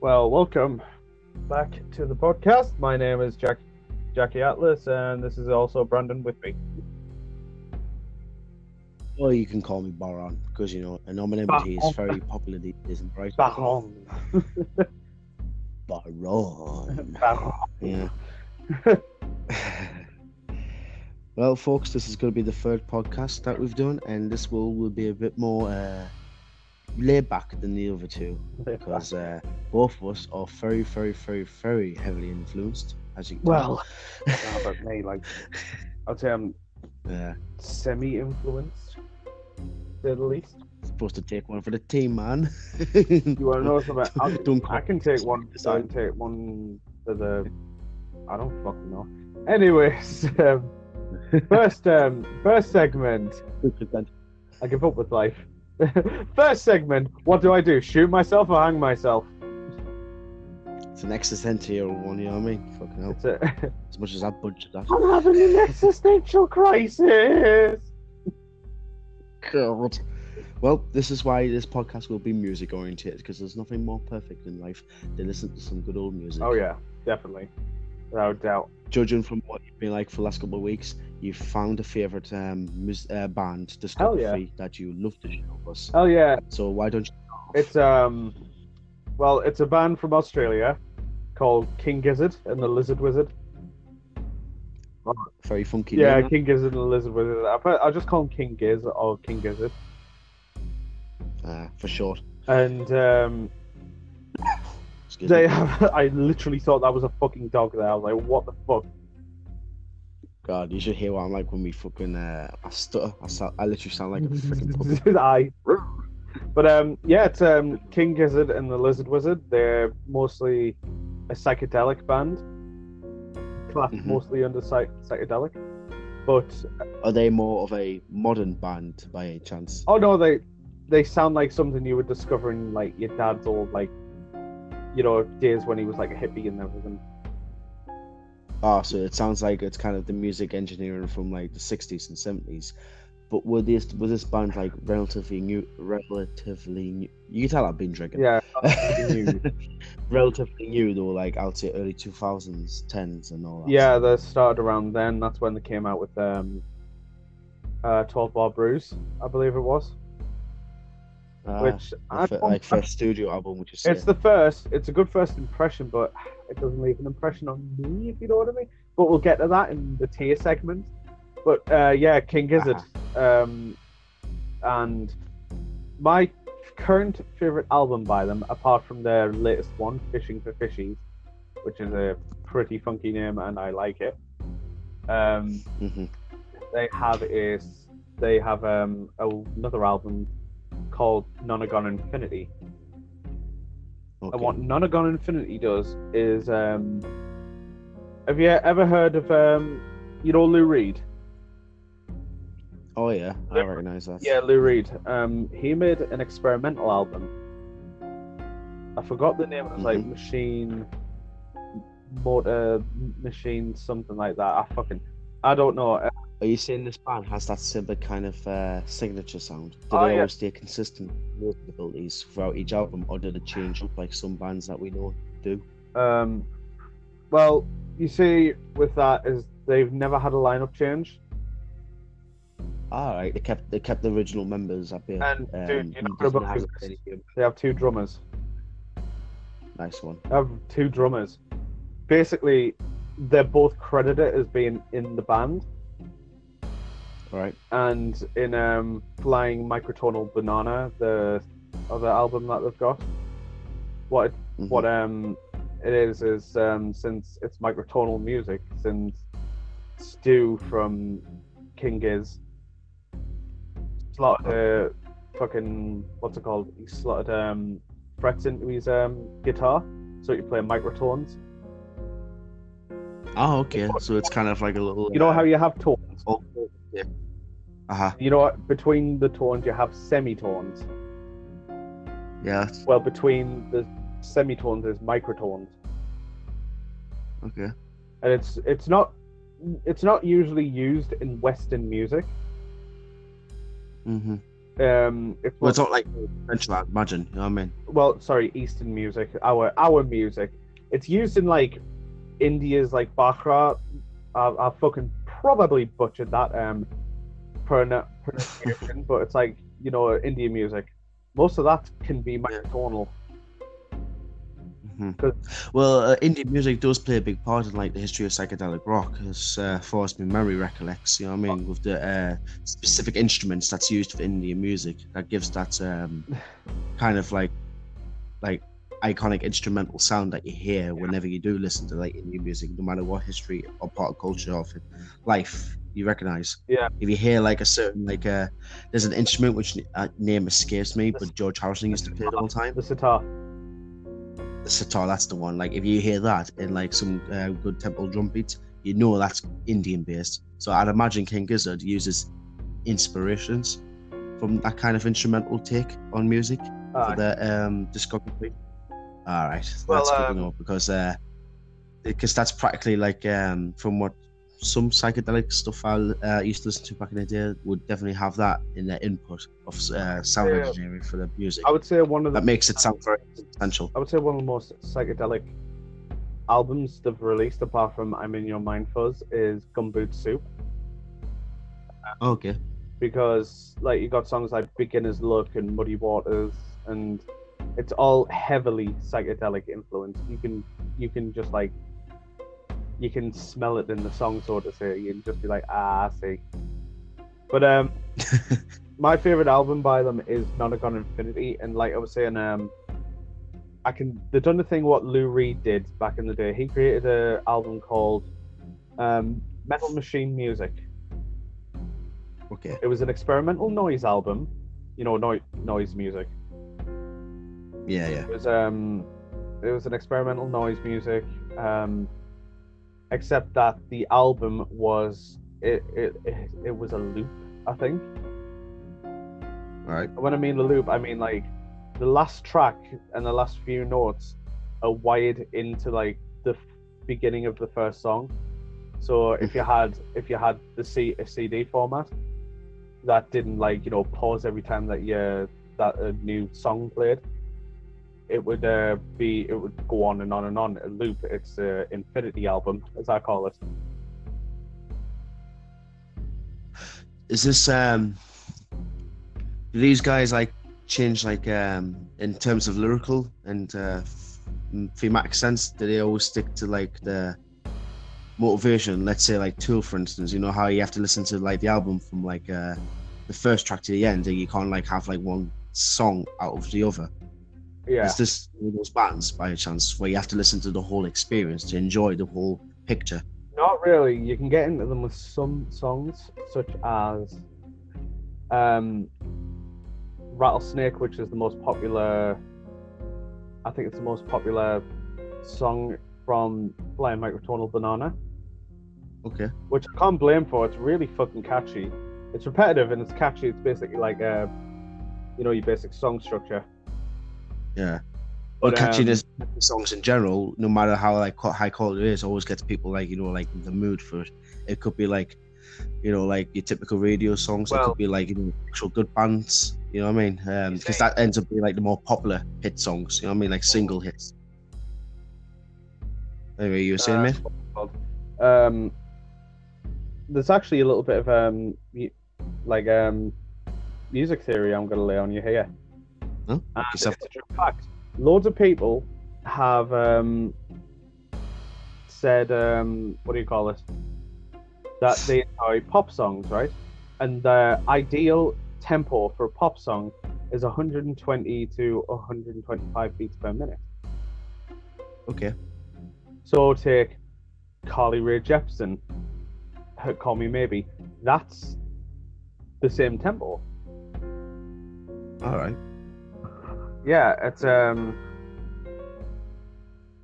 Well, welcome back to the podcast. My name is Jack Jackie Atlas, and this is also Brandon with me. Well, you can call me Baron because you know anonymity is very popular these days in Brighton. Baron. Baron. Baron. Yeah. well, folks, this is going to be the third podcast that we've done, and this will will be a bit more uh, laid back than the other two because uh, both of us are very, very, very, very heavily influenced, as you can Well, about me. Like, I'd say I'm. Yeah. semi-influenced, the least. supposed to take one for the team, man. You want to know something? I'll, Don't I can take one. I can take one for the. I don't fucking know. Anyways, um, first um, first segment. I give up with life. First segment. What do I do? Shoot myself or hang myself? It's an existential one, you know what I mean? Fucking hell. It's a, As much as I budget that. I'm having an existential crisis. God. Well, this is why this podcast will be music oriented because there's nothing more perfect in life than listen to some good old music. Oh yeah, definitely, without doubt. Judging from what you've been like for the last couple of weeks, you've found a favorite um, mus- uh, band Hell yeah. that you love to show us. Oh yeah, So why don't you? it's um, well, it's a band from Australia called King Gizzard and the Lizard Wizard. very funky. Yeah, King Gizzard and the Lizard Wizard. I put- I'll just call him King Giz or King Gizzard. uh, for short. And um, they have, I literally thought that was a fucking dog. There, I was like, what the fuck? God, you should hear what I'm like when we fucking. Uh, I stutter. I, sound, I literally sound like a freaking. I. But um, yeah, it's um, King Gizzard and the Lizard Wizard. They're mostly a psychedelic band, classed Mhm. mostly under psych- psychedelic. But Are they more of a modern band by any chance? oh no, they they sound like something you would discover in like your dad's old like, you know, days when he was like a hippie and everything. Oh, so it sounds like it's kind of the music engineering from like the '60s and '70s. But were this was this band like relatively new? Relatively new. You can tell I've been drinking. Yeah, relatively new though, like I'd say early 2000s, 10s, and all that. yeah, they started around then. That's when they came out with um, uh, Twelve Bar Bruise, I believe it was. Ah, which the like first studio album, which is It's the first. It's a good first impression, but it doesn't leave an impression on me, if you know what I mean. But we'll get to that in the tier segment. But uh, yeah, King Gizzard. Um, and my current favorite album by them, apart from their latest one, Fishing for Fishies, which is a pretty funky name and I like it. Um, hmm they have is they have um, another album called Nonagon Infinity. Okay. And what Nonagon Infinity does is, um, have you ever heard of, um, you know, Lou Reed? Oh yeah, I recognize that. Yeah, Lou Reed. Um, he made an experimental album. I forgot the name. It was like Mhm. Machine, Motor Machine, something like that. I fucking, I don't know. Uh, Are you saying this band has that similar kind of uh, signature sound? Do Oh, they yeah. always stay consistent with the abilities throughout each album, or did it change up like some bands that we know do? Um, well, you see, with that is they've never had a lineup change. All right, they kept they kept the original members up here. And, dude, um, you know doesn't about have this? They have two drummers. nice one. They have two drummers. Basically, they're both credited as being in the band, Right. and in um, Flying Microtonal Banana, the other album that they've got. What it, Mhm. what um it is is um since it's microtonal music, since Stu from King is slotted uh, fucking what's it called? He slotted um frets into his um guitar, so you play microtones. Oh, okay. So it's kind of like a little. You know how you have tones. Yeah. Uh huh. You know what? Between the tones, you have semitones. Yes. Well, between the semitones there's microtones. Okay. and it's it's not it's not usually used in Western music. Mm-hmm. Um, it's Well, it's not like Central, I imagine. You know what I mean? well, sorry, Eastern music, our our music. It's used in like India's like Bhangra. I, I fucking probably butchered that um pronunciation, but it's like you know Indian music. Most of that can be microtonal. Mhm. Well, uh, Indian music does play a big part in like the history of psychedelic rock, as uh, far as my memory recollects. You know what I mean? With the uh, specific instruments that's used for Indian music, that gives that um, kind of like like iconic instrumental sound that you hear whenever you do listen to like Indian music, no matter what history or part of culture of life you recognize. Yeah. If you hear like a certain like uh, there's an instrument which uh, name escapes me, but George Harrison used to play it all the time The sitar. the sitar, that's the one. Like if you hear that in like some uh, good tempo drum beats, you know that's Indian based. So I'd imagine King Gizzard uses inspirations from that kind of instrumental take on music Aye. for their um, discography. All right, Well, that's good um, to know because uh, because that's practically like um, from what some psychedelic stuff I uh, used to listen to back in the day would definitely have that in their input of uh, sound Yeah. engineering for the music. I would say one of the That makes it sound very substantial. I would say one of the most psychedelic albums they've released, apart from "I'm in Your Mind" Fuzz, is Gumboot Soup. Okay. because like you got songs like Beginner's Luck and Muddy Waters and it's all heavily psychedelic influence. You can you can just like you can smell it in the song so to say. You can just be like, ah I see. But um my favorite album by them is Nonagon Infinity and like I was saying, um I can they've done the thing what Lou Reed did back in the day. He created an album called um Metal Machine Music Okay. it was an experimental noise album, you know, no- noise music. Yeah, yeah. It was um, it was an experimental noise music, um, except that the album was it it, it, it was a loop, I think. All right. When I mean the loop, I mean like the last track and the last few notes are wired into like the beginning of the first song. So if you had if you had the C a CD format, that didn't like you know pause every time that you that a new song played. It would uh, be it would go on and on and on a loop. It's a infinity album, as I call it. Is this um? Do these guys like change like um in terms of lyrical and uh, thematic sense? Do they always stick to like the motivation? Let's say like Tool, for instance. You know how you have to listen to like the album from like uh the first track to the end, and you can't like have like one song out of the other. Yeah, Is this one of those bands by a chance where you have to listen to the whole experience to enjoy the whole picture? Not really. You can get into them with some songs, such as um, Rattlesnake, which is the most popular. I think it's the most popular song from Flying Microtonal Banana, Okay. which I can't blame for. It's really fucking catchy. It's repetitive and it's catchy. It's basically like a, you know, your basic song structure. Yeah. Well, But, um, catchiness songs in general, no matter how like high quality it is, always gets people like you know like the mood for it. It could be like, you know, like your typical radio songs. it could be like you know actual good bands. You know what I mean? Because that ends up being like the more popular hit songs. You know what I mean? Like single hits. Anyway, you were saying, Uh, mate? what's it called? Um, there's actually a little bit of um, like um, music theory I'm going to lay on you here. Huh? And Yourself. it's a true fact. Loads of people have um, said, um, what do you call it? That they enjoy pop songs, right? And the ideal tempo for a pop song is 120 to 125 beats per minute. Okay. So take Carly Rae Jepsen, her Call Me Maybe. That's the same tempo. All right. Yeah, it's um,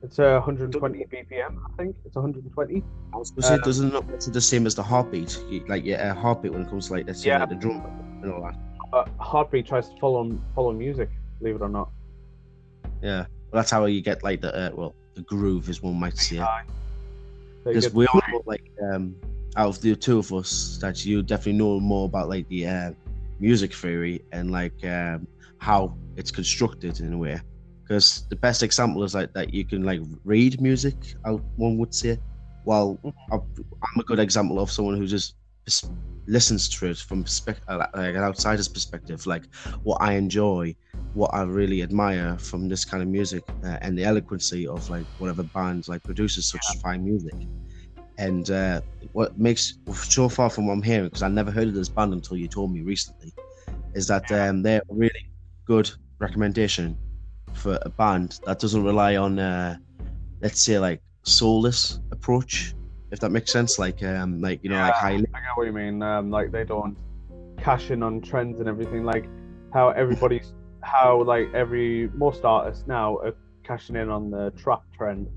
it's uh, 120 BPM. I think it's 120. I was gonna say, Uh, doesn't it look it's the same as the heartbeat? Like yeah, heartbeat when it comes to like let's say Yeah. like the drum and all that. Uh, Heartbeat tries to follow follow music. Believe it or not. Yeah. Well, that's how you get like the uh, well the groove, as one might say. Because we all know, like um out of the two of us that you definitely know more about like the uh, music theory and like um, how it's constructed in a way. Because the best example is like that you can like read music, one would say. Well, mm-hmm. I'm a good example of someone who just listens to it from uh, like an outsider's perspective, like what I enjoy, what I really admire from this kind of music, uh, and the eloquency of like whatever band like produces such fine music. And uh, what makes so far from what I'm hearing, because I never heard of this band until you told me recently, is that um, they're really good recommendation for a band that doesn't rely on, uh, let's say, like soulless approach if that makes sense. Like, um, like you know, yeah, like highly. I get what you mean. Um, like they don't cash in on trends and everything. Like how everybody's, how like every most artists now are cashing in on the trap trend.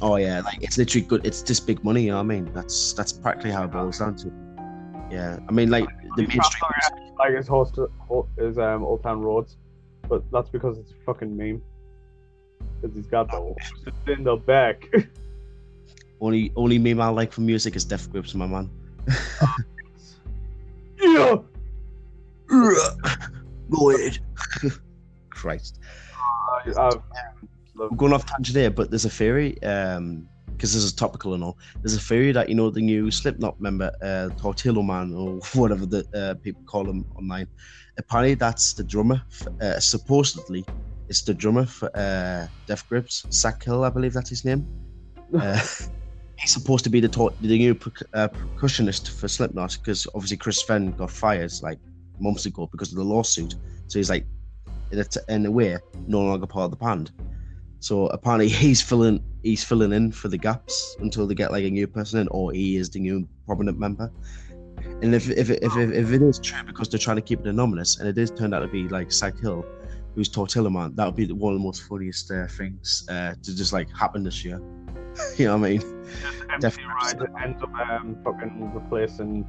Oh yeah, like it's literally good. It's just big money. You know what I mean? That's that's practically how it boils down to. Yeah, I mean, like the mainstream. Like his host is um Old Town Roads, but that's because it's a fucking meme. Because he's got the in the back. Only only meme I like for music is Death Grips, my man. yeah. Go ahead. Christ. Uh, I'm going off tangent here, but there's a theory, um, because this is topical and all. There's a theory that you know the new Slipknot member, uh, Tortilla Man or whatever the uh, people call him online. Apparently, that's the drummer. For, uh, supposedly, it's the drummer for uh, Death Grips, Zach Hill, I believe that's his name. Uh, he's supposed to be the, the new uh, percussionist for Slipknot because obviously Chris Fehn got fired like months ago because of the lawsuit. So he's like, in a, t- in a way, no longer part of the band. So apparently he's filling he's filling in for the gaps until they get like a new person in, or he is the new prominent member. And if if if, if, if it is true because they're trying to keep it anonymous, and it is turned out to be like Zach Hill, who's Tortilla Man, that would be one of the most funniest uh, things uh, to just like happen this year. you know what I mean? Definitely. Ride ends up um, fucking replacing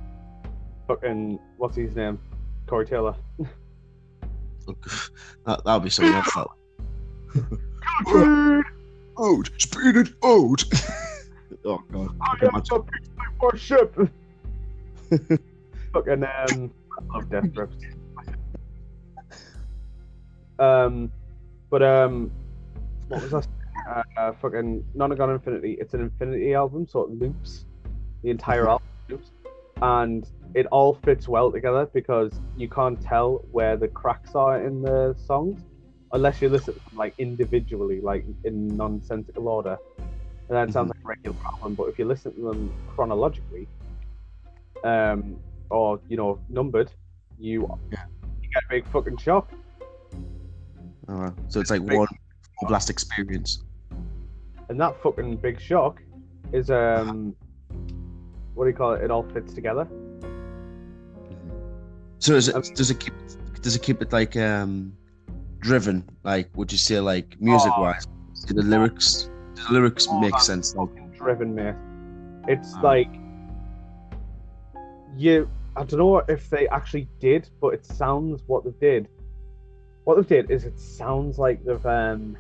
fucking what's his name, Corey Taylor. that that'll be something else. That. out, speed it out. oh god. I am the for ship. fucking um, I love Death Grips. Um, but um, what was that? uh, uh, fucking Nonagon Infinity. It's an Infinity album, so it loops the entire album loops, and it all fits well together because you can't tell where the cracks are in the songs unless you listen to them like individually, like in nonsensical order. And that sounds mm-hmm. like a regular album, but if you listen to them chronologically, um, or you know, numbered, you, yeah. you get a big fucking shock. Oh, so it's like one blast experience and that fucking big shock is um, what do you call it? It all fits together. So does it um, does it keep does it keep it like um driven? Like would you say like music wise? Oh, do the lyrics do the lyrics oh, make sense? Like driven, mate. It's oh. like you. I don't know if they actually did, but it sounds what they did. What they did is it sounds like they've um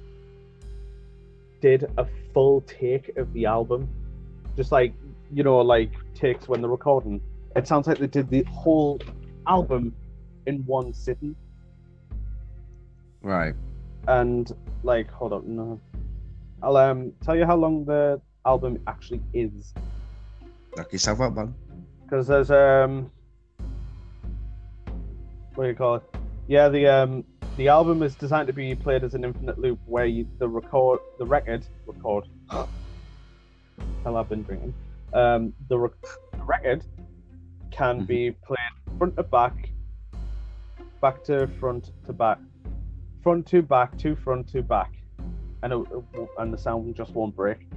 did a full take of the album, just like you know, like takes when they're recording. It sounds like they did the whole album in one sitting. Right. And like, hold on, no. I'll um tell you how long the album actually is. Knock yourself up, man. Because there's um, what do you call it? Yeah, the um the album is designed to be played as an infinite loop where you, the record, the record, record. Hell, I've been drinking. Um, the, the record can mm-hmm. be played front to back, back to front to back, front to back two front to back, and it, and the sound just won't break.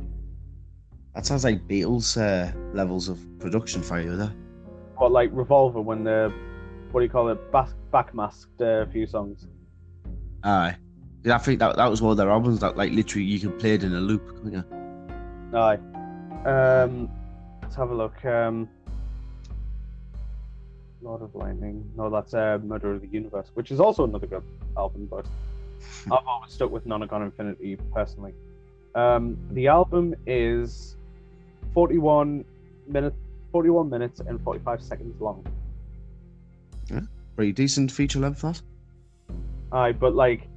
That sounds like Beatles uh, levels of production for you, there. What like Revolver when the what do you call it back backmasked uh, a few songs. Aye. I think that that was one of their albums that like literally you can play it in a loop, couldn't you? Aye. Um, let's have a look. Um, Lord of Lightning. No, that's uh, Murder of the Universe, which is also another good album, but I've always stuck with Nonagon Infinity personally. Um, the album is 41 minutes, 41 minutes and 45 seconds long. Yeah, Pretty decent feature length, that. Aye, but like,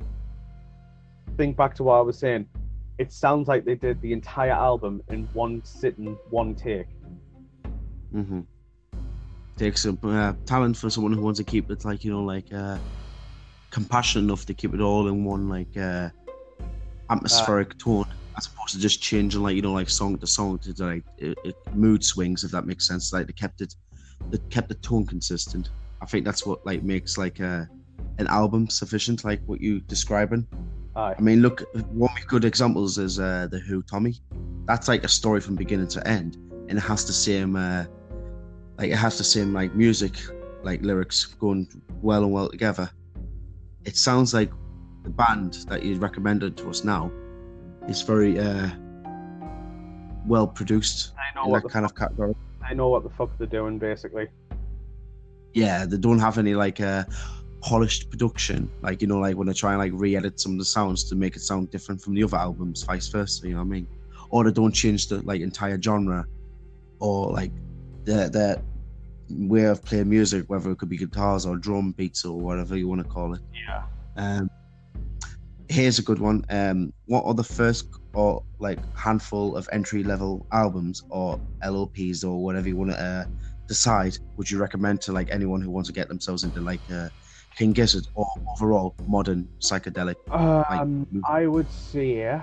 think back to what I was saying. It sounds like they did the entire album in one sitting, one take. Mm-hmm. Takes some uh, talent for someone who wants to keep it like you know, like uh, compassionate enough to keep it all in one like uh, atmospheric tone, as opposed to just changing like you know, like song to song to like it, it, mood swings, if that makes sense. Like they kept it, they kept the tone consistent. I think that's what like makes like a an album sufficient, like what you describing. Aye. I mean, look, one of good examples is uh, the Who Tommy. That's like a story from beginning to end, and it has the same, uh, like it has the same like music, like lyrics going well and well together. It sounds like the band that you recommended to us now is very uh, well produced I know in what that kind fuck, of category. I know what the fuck they're doing basically. yeah, they don't have any like uh, polished production. Like you know, like when they try and like re-edit some of the sounds to make it sound different from the other albums, vice versa. You know what I mean? Or they don't change the like entire genre, or like the the way of playing music, whether it could be guitars or drum beats or whatever you want to call it. Yeah. Um, here's a good one. Um, what are the first or like handful of entry level albums or LOPs or whatever you want to uh, decide would you recommend to like anyone who wants to get themselves into like uh, King Gizzard or overall modern psychedelic? Um, I would say,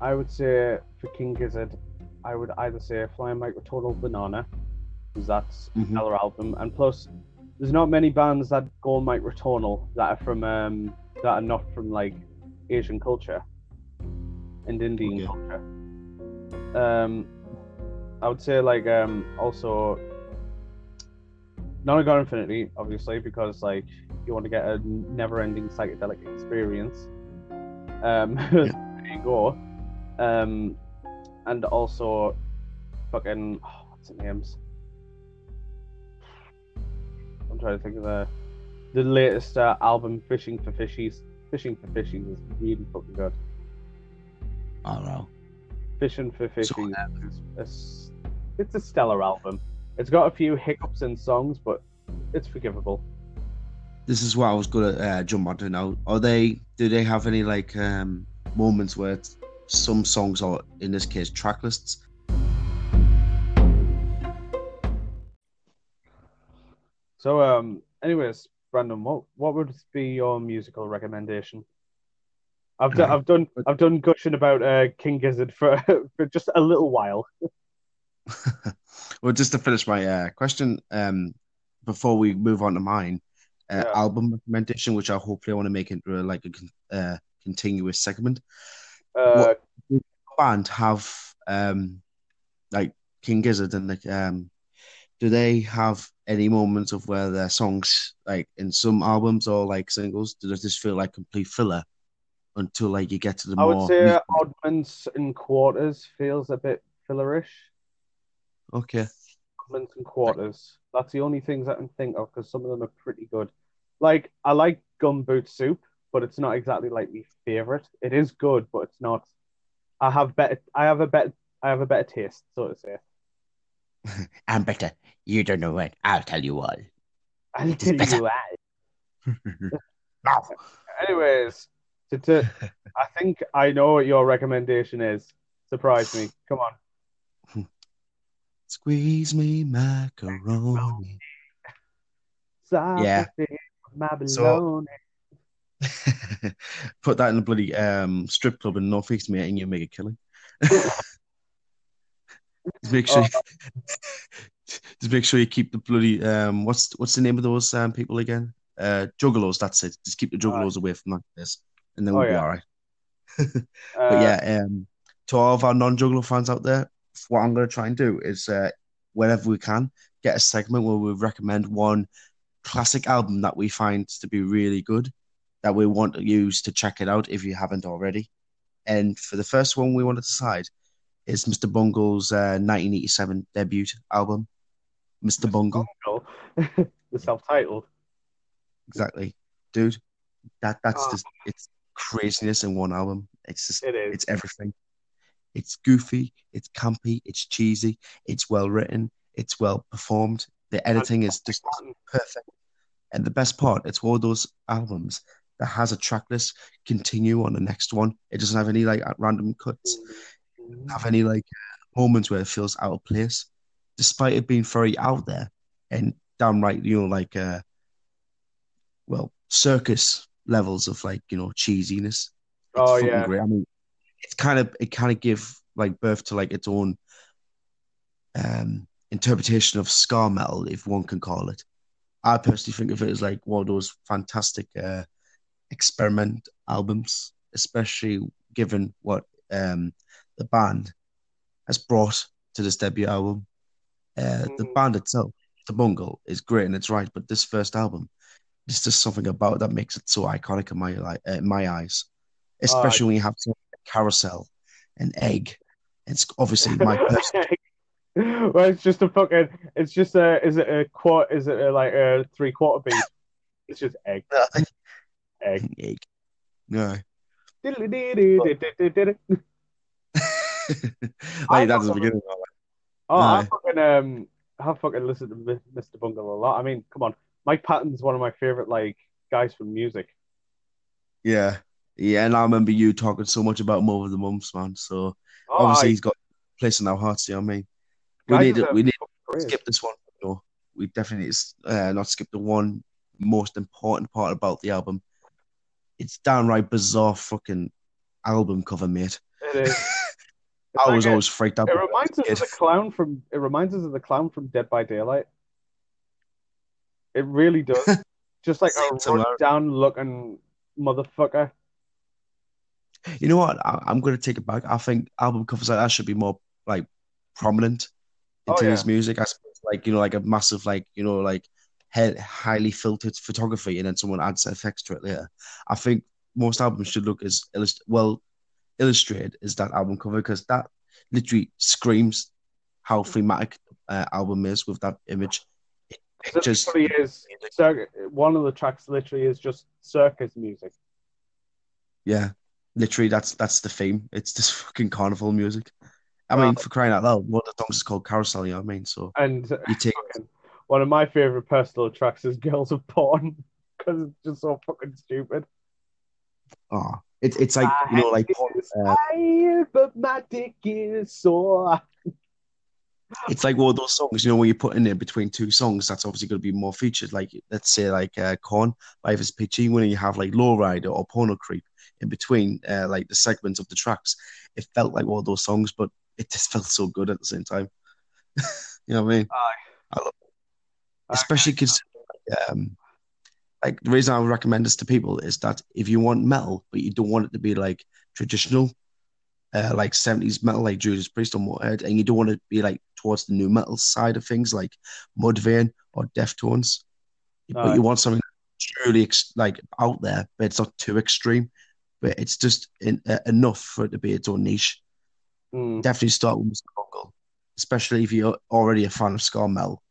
I would say for King Gizzard, I would either say Flying Microtonal Banana, because that's Mhm. another album, and plus, there's not many bands that go microtonal that are from um that are not from like Asian culture and Indian Okay. culture. Um, I would say like um also. God Infinity, obviously, because like you want to get a never-ending psychedelic experience. Um, there you go. Um, and also, fucking oh, what's the names? I'm trying to think of the the latest uh, album, Fishing for Fishies. Fishing for Fishies is really fucking good. I don't know. Fishing for Fishies is a s it's a stellar album. It's got a few hiccups in songs, but it's forgivable. This is what I was gonna uh, jump onto now. Are they? Do they have any like um, moments where it's- some songs are, in this case, track lists? So, um, anyways, Brandon, what what would be your musical recommendation? I've done, Uh, I've done, I've done gushing about uh, King Gizzard for for just a little while. well, just to finish my uh, question, um, before we move on to mine, uh, Yeah. album recommendation, which I hopefully want to make into a, like a con- uh, continuous segment. Uh, Band have um, like King Gizzard and the um, do they have any moments of where their songs, like in some albums or like singles, do they just feel like complete filler until like you get to the I would say Oddments and Quarters feels a bit fillerish. okay. Oddments and Quarters. That's the only things I can think of because some of them are pretty good. Like I like Gumboot Soup, but it's not exactly like my favorite. It is good, but it's not. I have better. I have a better. I have a better taste, so to say. I'm better. You don't know what. I'll tell you all. I'll It tell you what. now. Anyways, to, to, I think I know what your recommendation is. Surprise me. Come on. Squeeze me macaroni. Yeah. My So- Put that in a bloody um, strip club in Northeast, mate, and you make a killing. Just make sure, just make sure you keep the bloody um, what's what's the name of those um, people again? Uh, juggalos. That's it. Just keep the juggalos away from that place, and then Oh, we'll be yeah. all right. Uh, But yeah, um, to all of our non-juggalo fans out there, what I'm going to try and do is, uh, whenever we can, get a segment where we recommend one classic album that we find to be really good, that we want to use to check it out if you haven't already. And for the first one we want to decide is Mr. Bungle's uh, 1987 debut album, Mr. Bungle. the self-titled. Exactly, dude. That that's Oh. just it's craziness in one album. It's just It is. It's everything. It's goofy, it's campy, it's cheesy, it's well written, it's well performed, The editing is just perfect. And the best part, it's one of those albums that has a track list continue on the next one. It doesn't have any like random cuts, have any like moments where it feels out of place, despite it being very out there and downright, you know, like uh, well, circus levels of like you know cheesiness. It's Oh, yeah. great. I mean, it's kind of it kind of give like birth to like its own um interpretation of ska metal, if one can call it. I personally think of it as like one of those fantastic uh, experiment albums, especially given what um, the band has brought to this debut album. Uh, The Mhm. band itself, The Bungle, is great and it's right, but this first album, there's just something about it that makes it so iconic in my li- uh, in my eyes, especially when you have Carousel and Egg. It's obviously my personal. well, it's just a fucking. It's just a. Is it a quart? Is it a, like a three quarter beat? It's just egg, egg. Egg. No. Like that's the beginning. of it. Oh, I fucking um, I fucking listened to Mr. Bungle a lot. I mean, come on, Mike Patton's one of my favorite like guys from music. Yeah, yeah, and I remember you talking so much about him over the months, man. So Oh, obviously aye, he's got a place in our hearts. You know what I mean? We guys need to, we need to skip this one. You know, we definitely need to uh, not skip the one most important part about the album. It's downright bizarre fucking album cover, mate. It is. I was like a- always freaked out. It reminds us of the clown from. It reminds us of the clown from Dead by Daylight. It really does. Just like a down looking motherfucker. You know what? I, I'm going to take it back. I think album covers like that should be more like prominent in Oh, today's yeah. music. I suppose, like you know, like a massive, like you know, like he- highly filtered photography, and then someone adds effects to it later. I think most albums should look as well illustrated is that album cover because that literally screams how thematic uh, album is with that image. It literally is. One of the tracks literally is just circus music. Yeah, literally, that's that's the theme. It's this fucking carnival music. I Well- mean, for crying out loud, one of the songs is called Carousel. You know what I mean? So And you take one of my favorite personal tracks is Girls of Porn because it's just so fucking stupid. oh, it's it's like you know, like uh, but my dick is sore. it's like one of those songs. You know, when you put in there between two songs, that's obviously going to be more featured. Like let's say like uh, Korn, Life is Peachy, when you have like Lowrider or Porno Creep in between, uh, like the segments of the tracks. It felt like one of those songs, but it just felt so good at the same time. you know what I mean? Aye. I love especially because um, like the reason I would recommend this to people is that if you want metal but you don't want it to be like traditional, uh, like seventies metal like Judas Priest or Motorhead, and you don't want it to be like towards the nu metal side of things like Mudvayne or Deftones, but Aye. you want something truly ex- like out there, but it's not too extreme, but it's just in, uh, enough for it to be its own niche. Mm. Definitely start with Mr. Bungle, especially if you're already a fan of ska metal.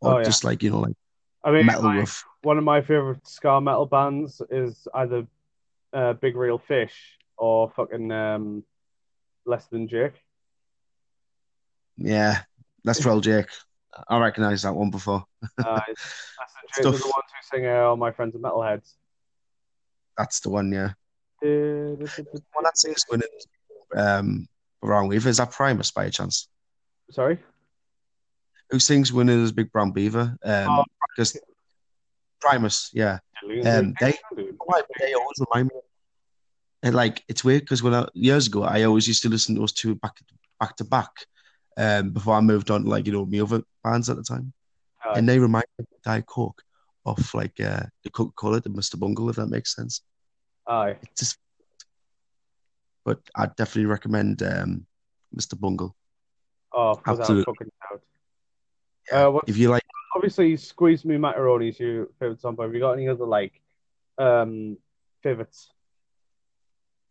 Or Oh, yeah. just like, you know, like I mean, metal like, with one of my favorite ska metal bands is either uh, Big Real Fish or fucking um, Less Than Jake. Yeah, that's Roll Jake. I recognise that one before. Uh, Less Than Jake are the Stuff. ones who sing uh, All My Friends Are Metalheads. That's the one, yeah. Well, that sings winning um, Brown Weaver. Is that Primus by a chance? Sorry? Who sings Wynona's Big Brown Beaver? Um, Oh, because Primus, yeah. Um, they, why they always remind me. And like it's weird because when I, years ago I always used to listen to those two back back to back, um, before I moved on to like you know my other bands at the time, Aye. and they remind me of Diet Coke off like uh, the Coca Cola, the Mr Bungle, if that makes sense. Aye. It's just, but I'd definitely recommend um, Mr Bungle. Oh, Absolutely. doubt. Uh, what, If you like, obviously, Squeeze Me Macaroni is your favorite song, but have you got any other like um favorites?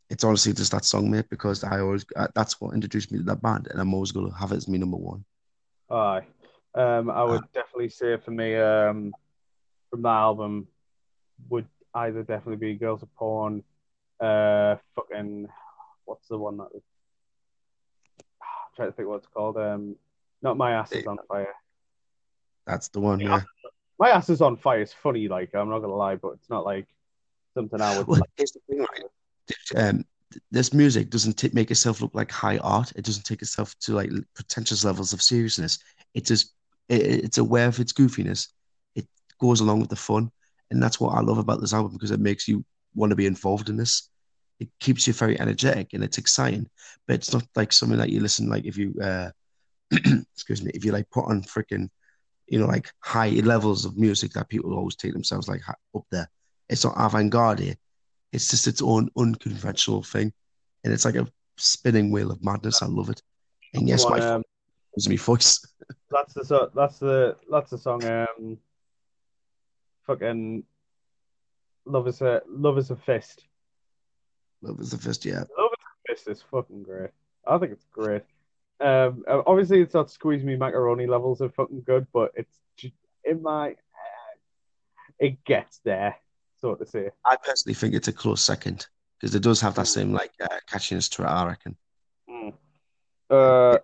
it's honestly just that song, mate, because I always uh, that's what introduced me to that band, and I'm always gonna have it as my number one. Aye. Um, I would definitely say for me, um, from that album, would either definitely be Girls of Porn, uh, fucking, what's the one that? Was, I'm trying to think what it's called. Um, not My Ass is on Fire. That's the one. Yeah. My ass is on fire. It's funny, like I'm not gonna lie, but it's not like something I would. Well, like. here's the thing, right? Um, this music doesn't t- make itself look like high art. It doesn't take itself to like pretentious levels of seriousness. It just it, it's aware of its goofiness. It goes along with the fun, and that's what I love about this album because it makes you want to be involved in this. It keeps you very energetic and it's exciting, but it's not like something that you listen like if you uh, excuse me if you like put on freaking you know like high levels of music that people always take themselves like up there. It's not avant-garde. It's just its own unconventional thing, and it's like a spinning wheel of madness. I love it. And yes, One, my um, is me voice. that's the so- that's the that's the song. Um, fucking love is a love is a fist. Love is the first, yeah. Love is a fist is fucking great. I think it's great. Um, uh, obviously it's not squeeze me macaroni levels of fucking good, but it's in my it gets there, so to say. I personally think it's a close second because it does have that same like uh, catchiness to it. I reckon. Mm. Uh,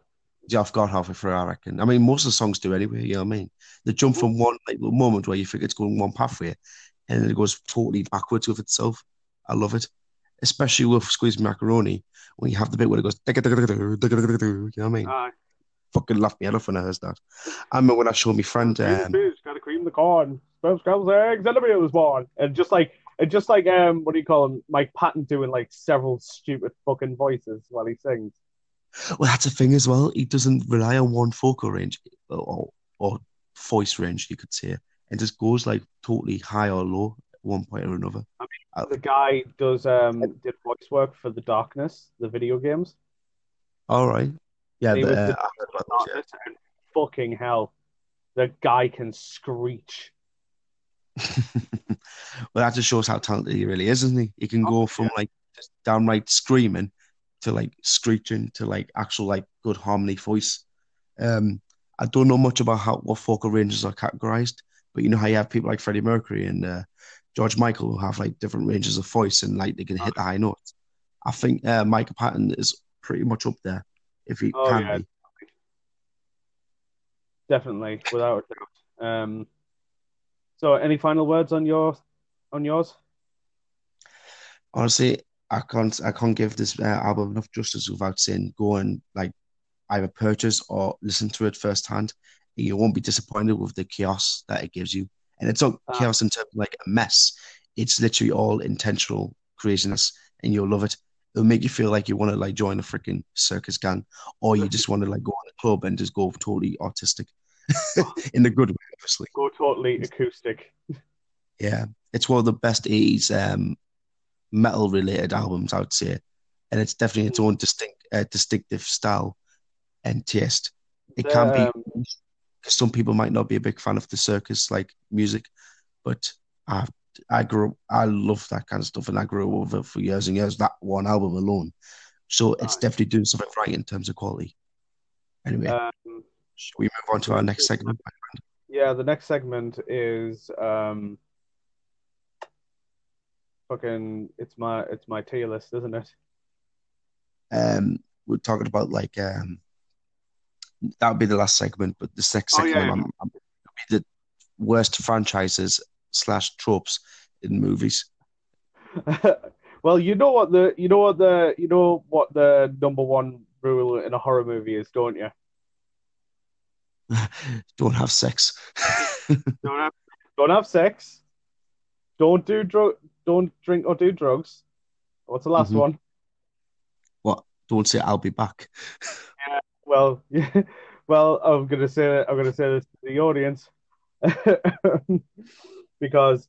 Yeah, I've got halfway through. I reckon. I mean, most of the songs do anyway. You know what I mean? They jump from one like little moment where you think it's going one pathway, and then it goes totally backwards with itself. I love it, especially with Squeeze Macaroni when you have the bit where it goes. You know what I mean? Fucking laugh me off when I heard that. I remember when I showed my friend. Um, gotta cream the corn, spell scrambles eggs, and is born. And just like and just like um, what do you call him? Mike Patton doing like several stupid fucking voices while he sings. Well, that's a thing as well. He doesn't rely on one vocal range or, or voice range, you could say, and just goes like totally high or low one point or another. The guy does um did voice work for The Darkness, the video games. All right. Yeah, He the, was uh, the- I heard about those, yeah. Darkness, and fucking hell, the guy can screech. well, that just shows how talented he really is, isn't he? He can Oh, go from like just downright screaming to like screeching to like actual like good harmony voice. Um, I don't know much about how what vocal ranges are categorized, but you know how you have people like Freddie Mercury and uh, George Michael who have like different ranges of voice and like they can hit the high notes. I think uh, Michael Patton is pretty much up there if he Oh, can yeah. be. Definitely, without a doubt. Um, so, any final words on your on yours? honestly, I can't I can't give this uh, album enough justice without saying go and like either purchase or listen to it firsthand. You won't be disappointed with the chaos that it gives you, and it's not Ah. chaos in terms of like a mess. It's literally all intentional craziness, and you'll love it. It'll make you feel like you want to like join a freaking circus gang, or you just want to like go on a club and just go totally artistic, in the good way, obviously. Go totally acoustic. Yeah, it's one of the best 80s um, metal related albums, I would say. And it's definitely its own distinct, uh, distinctive style and taste. It can be, Um, some people might not be a big fan of the circus like music, but I, I grew, I love that kind of stuff and I grew up with it for years and years, that one album alone. So it's definitely doing something right in terms of quality. Anyway, um, should we move on to our next segment? yeah, the next segment is um, fucking. It's my it's my tier list, isn't it? um, we're talking about like um, that would be the last segment, but this next Oh, yeah, segment yeah. I'm, I'm, the worst franchises slash tropes in movies. well, you know what the you know what the you know what the number one rule in a horror movie is, don't you? Don't have sex. Don't have don't have sex. Don't do drug. Don't drink or do drugs. What's the last Mhm. one? what? Don't say I'll be back. Well, yeah, well, I'm gonna say I'm gonna say this to the audience because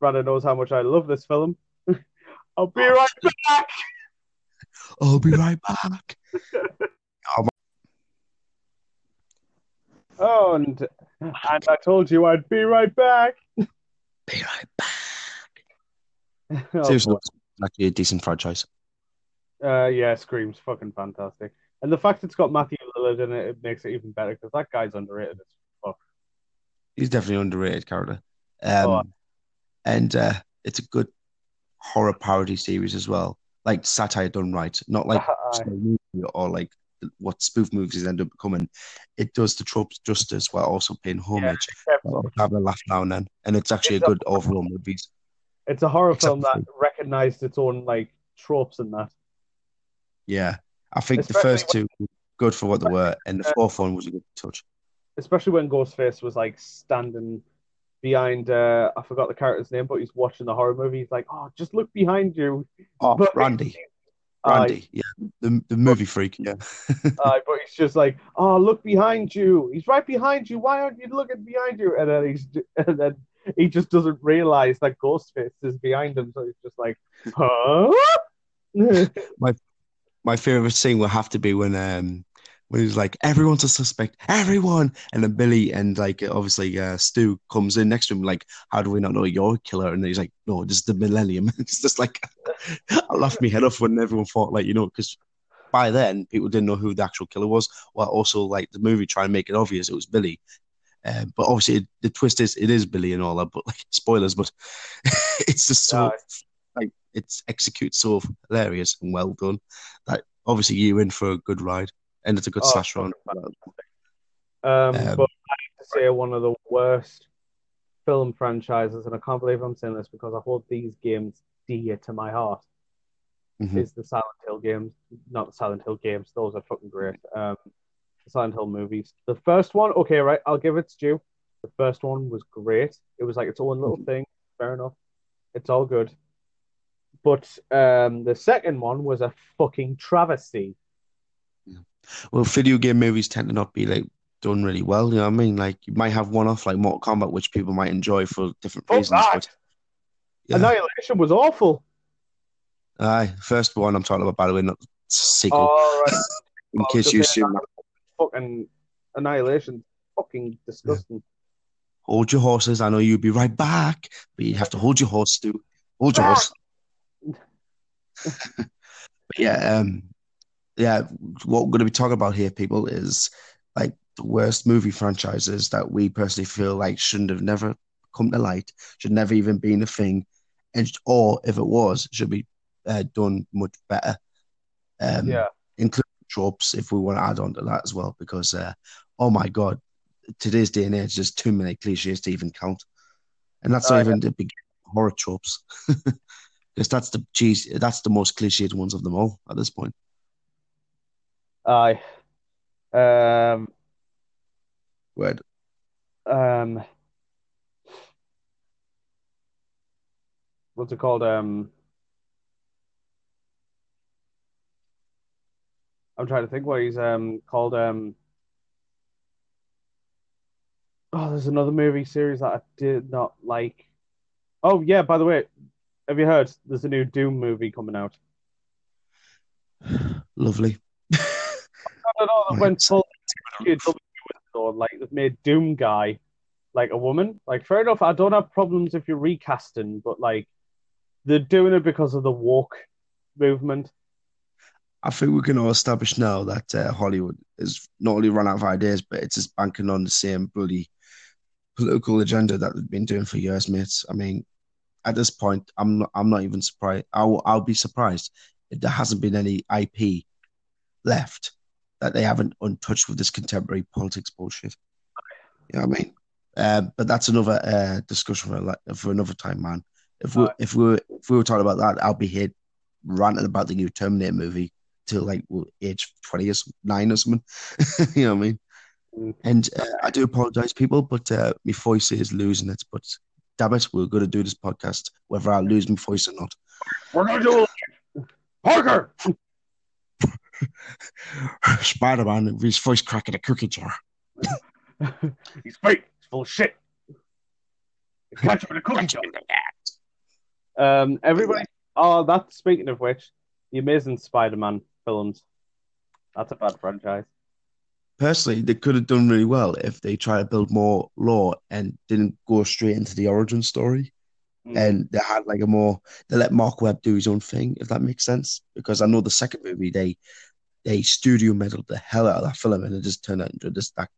Brandon knows how much I love this film. I'll be right back. I'll be right back. Oh, and and I told you I'd be right back. Be right back. Oh, Seriously, actually a decent franchise. Uh, yeah, Scream's fucking fantastic, and the fact it's got Matthew Lillard in it, it makes it even better because that guy's underrated as fuck. He's definitely an underrated character. Um, Oh. and uh, it's a good horror parody series as well. Like satire done right, not like Movie or like what spoof movies end up becoming, it does the tropes justice while also paying homage, Yeah, having a laugh now and then, and it's actually It's a a- good overall movie. It's a horror Except film that for- recognized its own like tropes and that. Yeah, I think the first two were good for what they were, and the Uh, fourth one was a good touch. Especially when Ghostface was like standing behind uh I forgot the character's name, but he's watching the horror movie. He's like, Oh, just look behind you. Oh, But- Randy, Randy, yeah, the the movie freak, yeah. aye, but he's just like, Oh, look behind you. He's right behind you. Why aren't you looking behind you? And then he's and then he just doesn't realize that Ghostface is behind him, so he's just like, Huh? my favorite scene will have to be when um when he's like everyone's a suspect. Everyone! And then billy and like obviously uh stu comes in next to him like how do we not know you're a killer? And he's like no this is the millennium. It's just like i laughed my head off when everyone thought like you know because by then people didn't know who the actual killer was while also like the movie trying to make it obvious it was billy. Um, but obviously it, the twist is it is billy and all that but like spoilers but it's just so Aye. like it's executed so hilarious and well done that obviously you're in for a good ride and it's a good Oh, slasher on Um, Um, but I have to say one of the worst film franchises, and I can't believe I'm saying this because I hold these games dear to my heart, Mhm. is the Silent Hill games. Not the Silent Hill games; those are fucking great. Um, the Silent Hill movies. The first one, okay, right, I'll give it to you. The first one was great. It was like its own little thing. Fair enough. It's all good. But um, the second one was a fucking travesty. well video game movies tend to not be like done really well you know what i mean like you might have one off like mortal kombat which people might enjoy for different Fuck reasons that. but yeah. Annihilation was awful. aye first one i'm talking about by the way not sequel All right. in case you assume that. fucking annihilation. Fucking disgusting. hold your horses i know you'll be right back but you have to hold your horse too hold your horse but yeah um yeah what we're going to be talking about here people is like the worst movie franchises that we personally feel like shouldn't have never come to light should never even been a thing and or if it was should be uh, done much better. Um Yeah. including tropes if we want to add on to that as well because uh, oh my god today's day and age there's too many cliches to even count. And that's not Oh, even the big horror tropes because that's the geez, that's the most cliched ones of them all at this point Aye. Um. Word. Um. What's it called? Um. I'm trying to think what he's um called. Um. Oh, there's another movie series that I did not like. Oh yeah, by the way, have you heard? There's a new Doom movie coming out. lovely I don't know. That Right. went full CW or like they've made Doom guy like a woman. Like fair enough. I don't have problems if you're recasting, but like they're doing it because of the walk movement. I think we can all establish now that uh, Hollywood is not only run out of ideas, but it's just banking on the same bloody political agenda that they've been doing for years, mates. I mean, at this point, I'm not, I'm not even surprised. I'll, I'll be surprised if there hasn't been any IP left that they haven't untouched with this contemporary politics bullshit. You know what I mean? Um, but that's another uh, discussion for, like, for another time, man. If we Right. if we were, if we were talking about that, I'll be here ranting about the new Terminator movie till like age twenty or nine or something. you know what I mean? Mm. And uh, I do apologize, people, but uh, my voice is losing it. But damn it, we're going to do this podcast whether I lose my voice or not. We're gonna do it. Parker. Spider Man, with his voice cracking a cookie jar. He's fake. He's full of shit. Catch him in a cookie jar. Um, everybody. Oh, that's speaking of which, the Amazing Spider-Man films. That's a bad franchise. Personally, they could have done really well if they tried to build more lore and didn't go straight into the origin story. Mm. and they had like a more they let Marc Webb do his own thing, if that makes sense. Because I know the second movie they they studio meddled the hell out of that film and it just turned out into this that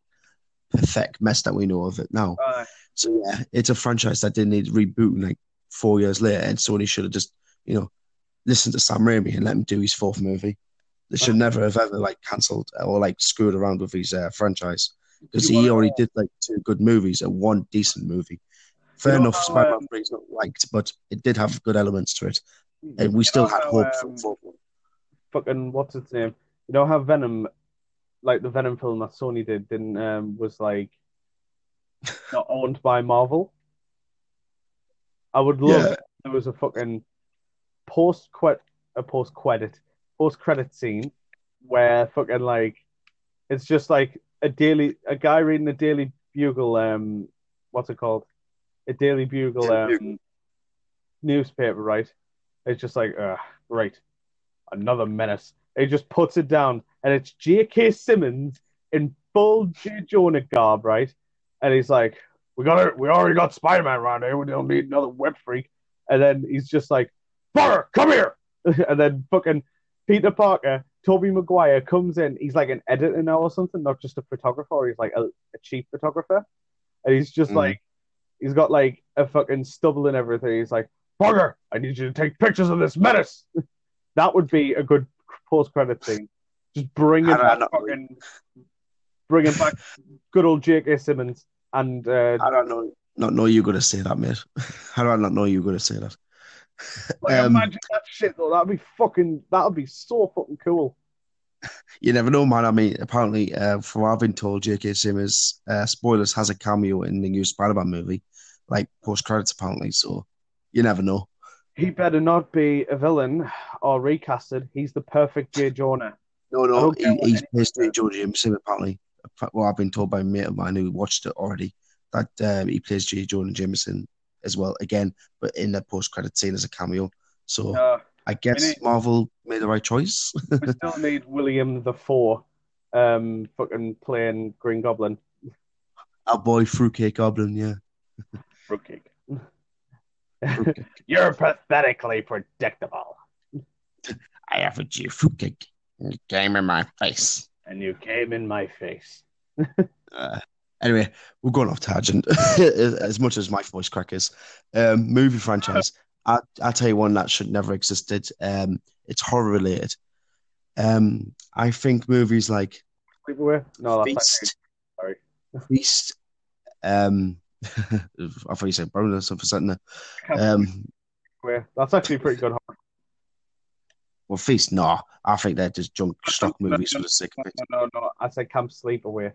perfect mess that we know of it now. Uh, So yeah, it's a franchise that didn't need rebooting like four years later, and Sony should have just you know listened to Sam Raimi and let him do his fourth movie. They should never have ever like cancelled or like screwed around with his uh, franchise because he already did like two good movies and one decent movie. Fair You know enough, how, Spider-Man um, 3 is not liked, but it did have good elements to it, and we still know had hope um, for, for fucking what's its name? You know how Venom, like the Venom film that Sony did, didn't um was like not owned by Marvel. I would love Yeah. there was a fucking post quit a post credit post credit scene where fucking like it's just like a daily a guy reading a Daily Bugle um what's it called? A Daily Bugle um newspaper right? It's just like uh right. Another menace. He just puts it down and it's J.K. Simmons in full J. Jonah garb right? And he's like we got it we already got Spider-Man around here. We don't need another web freak. And then he's just like Parker come here! And then fucking Peter Parker, Tobey Maguire comes in. He's like an editor now or something, not just a photographer. He's like a, a chief photographer, and he's just Mm. like he's got like a fucking stubble and everything. He's like, Parker, I need you to take pictures of this menace. that would be a good post credit scene. Just bringing I don't back fucking bringing back good old J.K. Simmons and uh, I don't know, not know you're gonna say that, mate. How do I not know you're gonna say that? like, Um, imagine that shit though. That'd be fucking. That'd be so fucking cool. You never know, man. I mean, apparently, uh, from what I've been told, J.K. Simmons, uh, spoilers, has a cameo in the new Spider-Man movie, like post credits, apparently. So you never know. He better not be a villain or recasted. He's the perfect J. Jonah. No, no, he, he's says. on Joe Jameson, apparently. Well, I've been told by a mate of mine who watched it already that um, he plays J. Jonah Jameson as well, again, but in the post credit scene as a cameo. So Uh, I guess need- Marvel made the right choice. we still need Willem Dafoe, um, fucking playing Green Goblin. Our boy Fruitcake Goblin, yeah. Fruitcake. Fruitcake. You're pathetically predictable, I offered you fruitcake. and You came in my face. and you came in my face. Uh, anyway, we're going off tangent as much as my voice crack is. Um, movie franchise. I, I'll tell you one that should never existed. Um, it's horror related. Um, I think movies like Sleepaway? No, Feast, Sorry. Feast, um, I thought you said Brown or something. Um, That's actually pretty good. horror. well, Feast, no, I think they're just junk stock movies for the sake of it. No, no, no. I said Camp Sleepaway.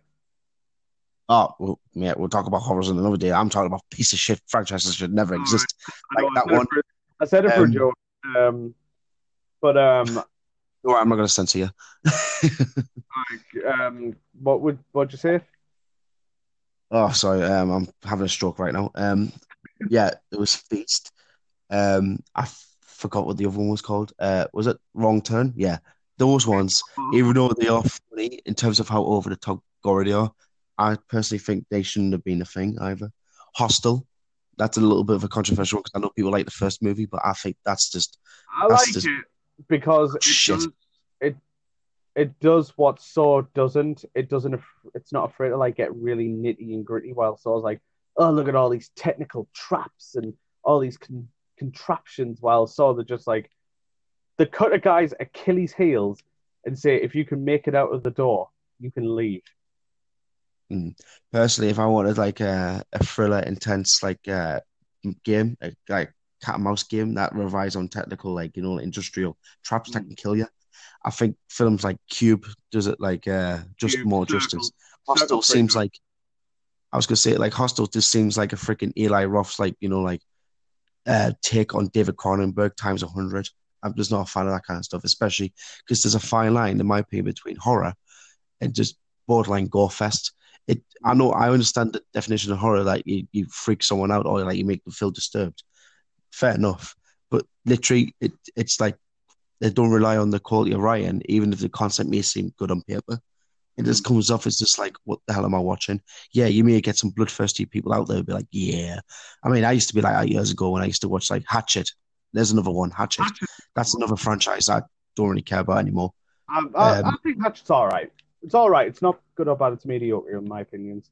Oh, well, yeah, we'll talk about horrors on another day. I'm talking about piece of shit franchises that should never exist. I Like that one. It for, I said it for Um, a joke. Um, but um, No, I'm not going to censor you. like, um, what would what'd you say? Oh, sorry. Um, I'm having a stroke right now. Um, yeah, it was Feast. Um, I forgot what the other one was called. Uh, was it Wrong Turn? Yeah, those ones. Even though they are funny in terms of how over the top gory they are, I personally think they shouldn't have been a thing either. Hostel. That's a little bit of a controversial one because I know people like the first movie, but I think that's just I That's like just- it because it Shit. does it it does what Saw doesn't. It doesn't. It's not afraid to like get really nitty and gritty. While Saw's like, oh look at all these technical traps and all these con- contraptions. While Saw they're just like, they cut a guy's Achilles heels and say, if you can make it out of the door, you can leave. Personally, if I wanted like a, a thriller, intense like uh, game, a, like cat and mouse game that relies on technical, like you know, industrial traps that Mm. can kill you, I think films like Cube does it like uh, just Cube, more Circle. justice. Hostel seems like I was gonna say like Hostel just seems like a freaking Eli Roth's like you know like uh, take on David Cronenberg times a hundred. I'm just not a fan of that kind of stuff, especially because there's a fine line, in my opinion, between horror and just borderline gore fest. It, I know, I understand the definition of horror, like you, you freak someone out or like you make them feel disturbed. Fair enough, but literally, it, it's like they don't rely on the quality of writing, even if the concept may seem good on paper. It just comes off as just like, what the hell am I watching? Yeah, you may get some bloodthirsty people out there who be like, yeah. I mean, I used to be like that years ago when I used to watch like Hatchet. There's another one, Hatchet. That's another franchise I don't really care about anymore. I, I, Um, I think that's all right. It's all right. It's not good or bad. It's mediocre in my opinions.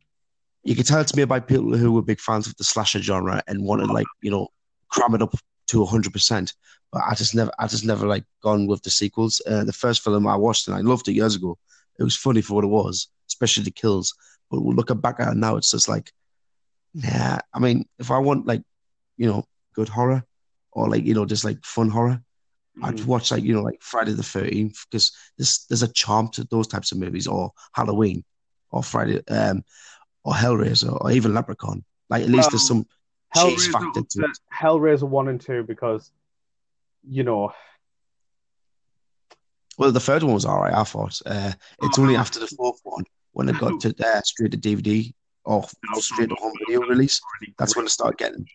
You can tell it's made by people who were big fans of the slasher genre and wanted like, you know, cram it up to hundred percent. But I just never, I just never like gone with the sequels. Uh, the first film I watched and I loved it years ago. It was funny for what it was, especially the kills. But looking back at it now, it's just like, nah. I mean, if I want like, you know, good horror or like you know just like fun horror, mm-hmm. I'd watch like you know like Friday the Thirteenth because there's there's a charm to those types of movies or Halloween or Friday um or Hellraiser or even Leprechaun. Like at least um, there's some chase factor to it. Hellraiser one and two because you know. Well, the third one was all right. I thought uh, it's oh, only after the fourth one when it got to uh, straight to DVD or no, straight to home video release. That's when it started getting.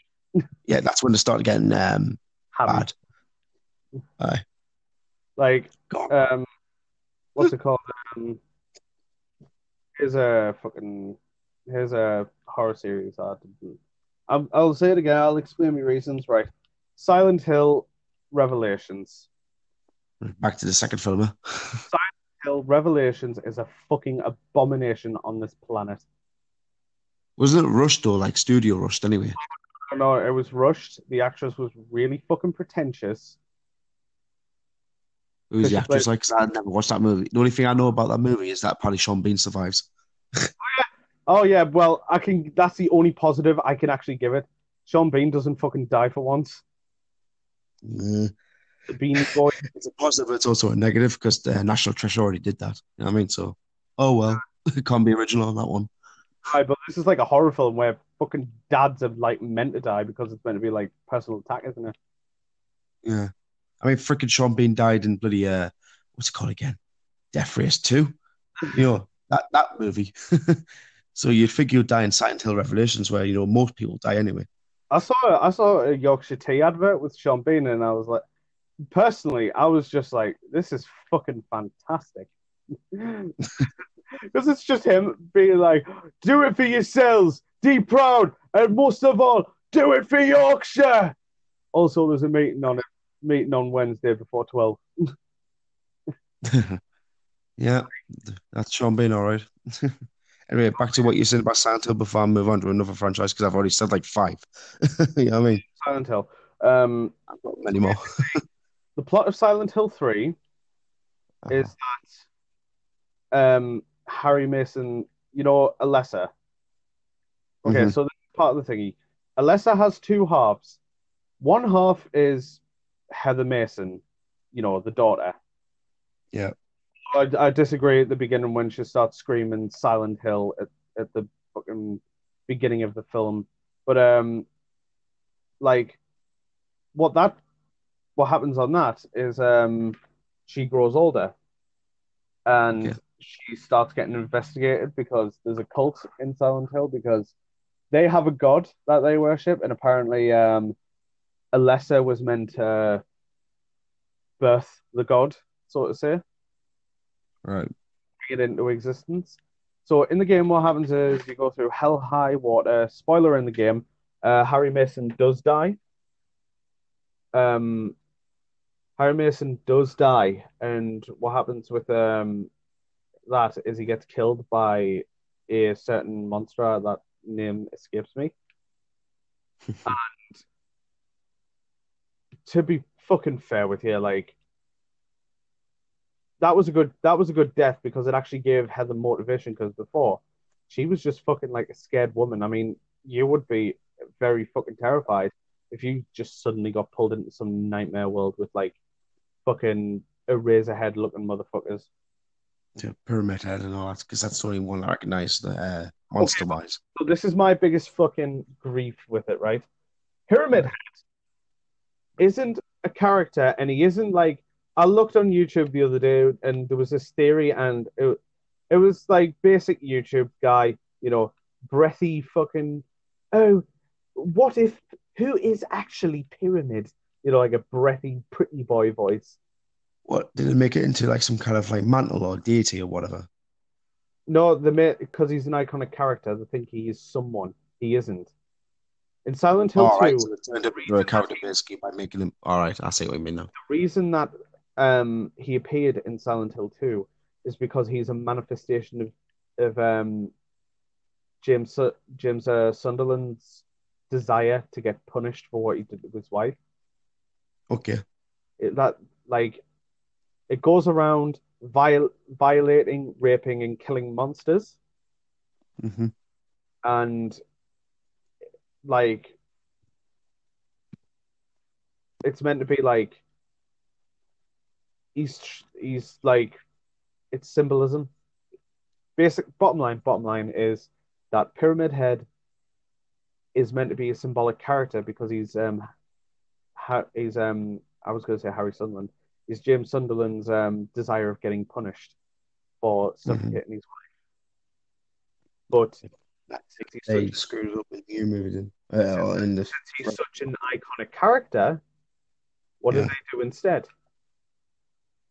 Yeah, that's when it started getting um, bad. Aye. Like, um, what's it called? Um, here's a fucking here's a horror series. I'll, I'll say it again. I'll explain my reasons. Right, Silent Hill Revelations. Back to the second film. Silent Hill Revelations is a fucking abomination on this planet. Wasn't it rushed though, like studio rushed anyway? No, it was rushed. The actress was really fucking pretentious. Who's the actress like? Cause I never watched that movie. The only thing I know about that movie is that probably Sean Bean survives. oh yeah, oh. Well, I can. That's the only positive I can actually give it. Sean Bean doesn't fucking die for once. Mm. The Bean Boy. It's a positive. It's also a negative because the National Treasure already did that. You know what I mean? So, oh well, it can't be original on that one. Right, but this is like a horror film where fucking dads are like meant to die because it's meant to be like personal attack, isn't it? Yeah. I mean, freaking Sean Bean died in bloody uh, what's it called again? Death Race Two. You know that that movie. so you'd think you'd die in Silent Hill Revelations, where you know most people die anyway. I saw I saw a Yorkshire Tea advert with Sean Bean, and I was like, personally, I was just like, this is fucking fantastic. Because it's just him being like, do it for yourselves, be proud, and most of all, do it for Yorkshire. Also, there's a meeting on it meeting on Wednesday before 12. yeah, that's Sean being all right. anyway, back to what you said about Silent Hill before I move on to another franchise because I've already said like five. you know what I mean? Silent Hill. Um, I've got many more. the plot of Silent Hill 3 uh-huh. is that um, Harry Mason, you know, Alessa. Okay, mm-hmm. so this is part of the thingy. Alessa has two halves. One half is Heather Mason, you know, the daughter. Yeah. I, I disagree at the beginning when she starts screaming Silent Hill at, at the fucking beginning of the film. But um like what that what happens on that is um she grows older and yeah. she starts getting investigated because there's a cult in Silent Hill because they have a god that they worship and apparently um Alessa was meant to birth the god, so to say. Right. Bring it into existence. So in the game, what happens is you go through hell, high water. Spoiler in the game: uh, Harry Mason does die. Um, Harry Mason does die, and what happens with um that is he gets killed by a certain monster that name escapes me. to be fucking fair with you, like that was a good that was a good death because it actually gave Heather motivation. Because before, she was just fucking like a scared woman. I mean, you would be very fucking terrified if you just suddenly got pulled into some nightmare world with like fucking a razor head looking motherfuckers. Yeah, pyramid head and all that, because that's the only one I recognize the uh, monster wise. So this is my biggest fucking grief with it, right? Pyramid Head isn't a character, and he isn't like. I looked on YouTube the other day, and there was this theory, and it, it was like basic YouTube guy, you know, breathy fucking. Oh, what if? Who is actually Pyramid? You know, like a breathy, pretty boy voice. What did it make it into? Like some kind of like mantle or deity or whatever? No, the because he's an iconic character. They think he is someone. He isn't. In Silent Hill oh, 2, right, so it turned into a character basically by making him. All right, I see what you mean now. The reason that um, he appeared in Silent Hill 2 is because he's a manifestation of of um, James James uh, Sunderland's desire to get punished for what he did with his wife. Okay. It, that like it goes around viol- violating, raping, and killing monsters, hmm and like it's meant to be like he's he's like it's symbolism. Basic bottom line, bottom line is that Pyramid Head is meant to be a symbolic character because he's um ha- he's um I was going to say Harry Sunderland. is James Sunderland's um desire of getting punished for suffocating his wife. But since he's, They such, screwed up the new. Uh, or in the since he's such an iconic character, what Yeah. did they do instead?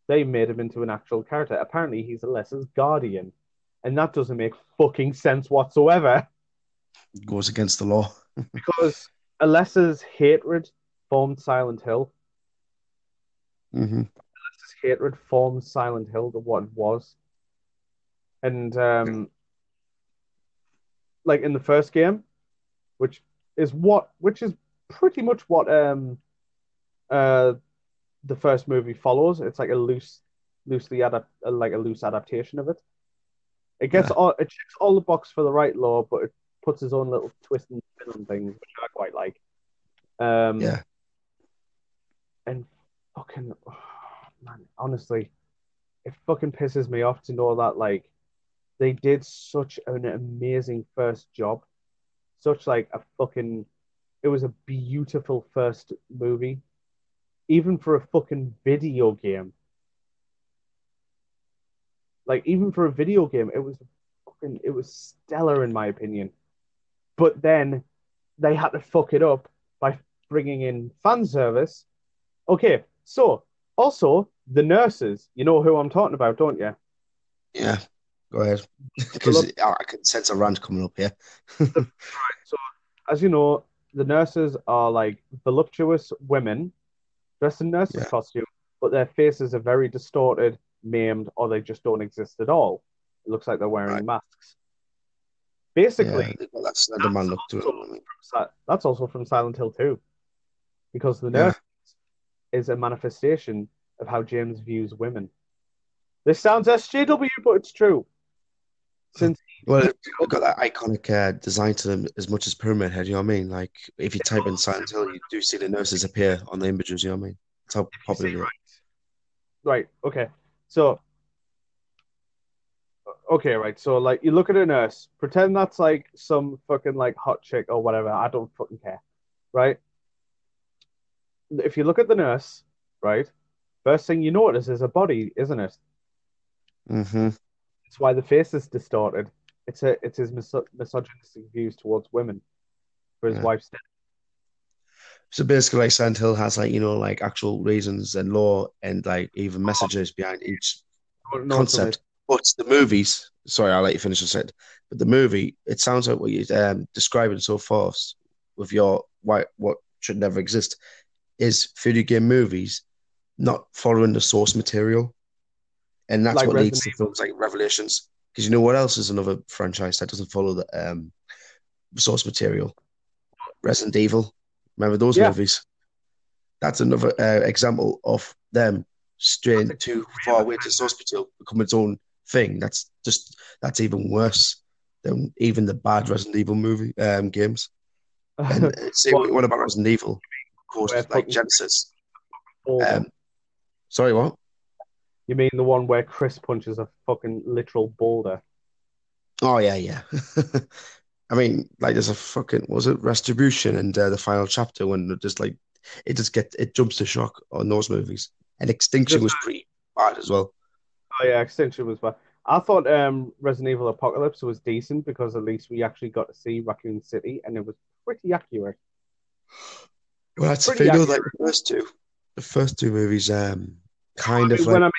They made him into an actual character. Apparently, he's Alessa's guardian, and that doesn't make fucking sense whatsoever. goes against the law. Because Alessa's hatred formed Silent Hill. hmm Alessa's hatred formed Silent Hill to what it was. And um like in the first game, which is what which is pretty much what um uh the first movie follows. It's like a loose loosely adapt like a loose adaptation of it. It gets Yeah. all it checks all the box for the right law, but it puts its own little twist and spin on things, which I quite like. Um Yeah. and fucking oh, man, honestly, it fucking pisses me off to know that like they did such an amazing first job, such like a fucking. It was a beautiful first movie, even for a fucking video game. Like even for a video game, it was fucking. It was stellar in my opinion. But then they had to fuck it up by bringing in fan service Okay, so also the nurses, you know who I'm talking about, don't you? Yeah. Go ahead. Because I can sense a rant coming up here. So, as you know, the nurses are like voluptuous women dressed in nurses' Yeah. costume, but their faces are very distorted, maimed, or they just don't exist at all. It looks like they're wearing Right. masks. Basically, they've got that Slender Man to it. also- Si- that's also from Silent Hill 2. Because the Yeah. nurse is a manifestation of how James views women. This sounds SJW, but it's true. Since Well, they've got that iconic uh, design to them as much as Pyramid Head, you know what I mean? Like, if you type in Silent Hill, you do see the nurses appear on the images, you know what I mean? That's how popular are. right, right, okay. So, okay, right. So, like, you look at a nurse, pretend that's like some fucking like hot chick or whatever. I don't fucking care, right? If you look at the nurse, right, first thing you notice is a body, isn't it? hmm It's why the face is distorted. It's a it's his miso- misogynistic views towards women for his Yeah. wife's death. So basically, like Silent Hill has like you know like actual reasons and law and like even messages behind each No, concept. But the movies, sorry, I'll let you finish I said. But the movie, it sounds like what you're um, describing so fast with your why what should never exist is video game movies not following the source material, and that's Like what leads to films like Revelations. Because you know what else is another franchise that doesn't follow the um, source material? Resident Evil. Remember those Yeah. movies? That's another uh, example of them straying too far away to source material, become its own thing. That's just that's even worse than even the bad Resident Evil movie um, games. And uh, say What? what about Resident Evil? Of course, like Genesis. Um, sorry, what? You mean the one where Chris punches a fucking literal boulder? Oh yeah, yeah. I mean, like there's a fucking was it Retribution and uh, the final chapter when it just like it just get it jumps to shock on those movies. And Extinction was pretty bad as well. Oh yeah, Extinction was bad. I thought um, Resident Evil Apocalypse was decent because at least we actually got to see Raccoon City and it was pretty accurate. Well, that's the thing, though, like the first two, the first two movies, um, kind I of like when I mean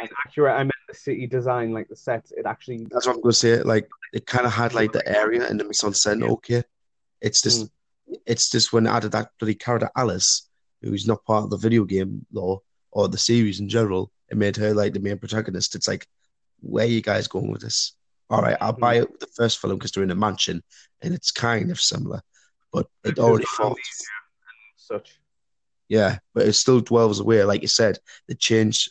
mean accurate, I meant the city design, like the sets. It actually that's what I'm gonna say. Like it kind of had like the area and the mise en scène. Okay, it's just mm. it's just when I added that bloody character Alice, who's not part of the video game law or the series in general, it made her like the main protagonist. It's like, where are you guys going with this? All right, I'll buy mm. it with the first film because they're in a mansion and it's kind of similar, but it Because already falls. and such. Yeah, but it still dwells away. Like you said, they change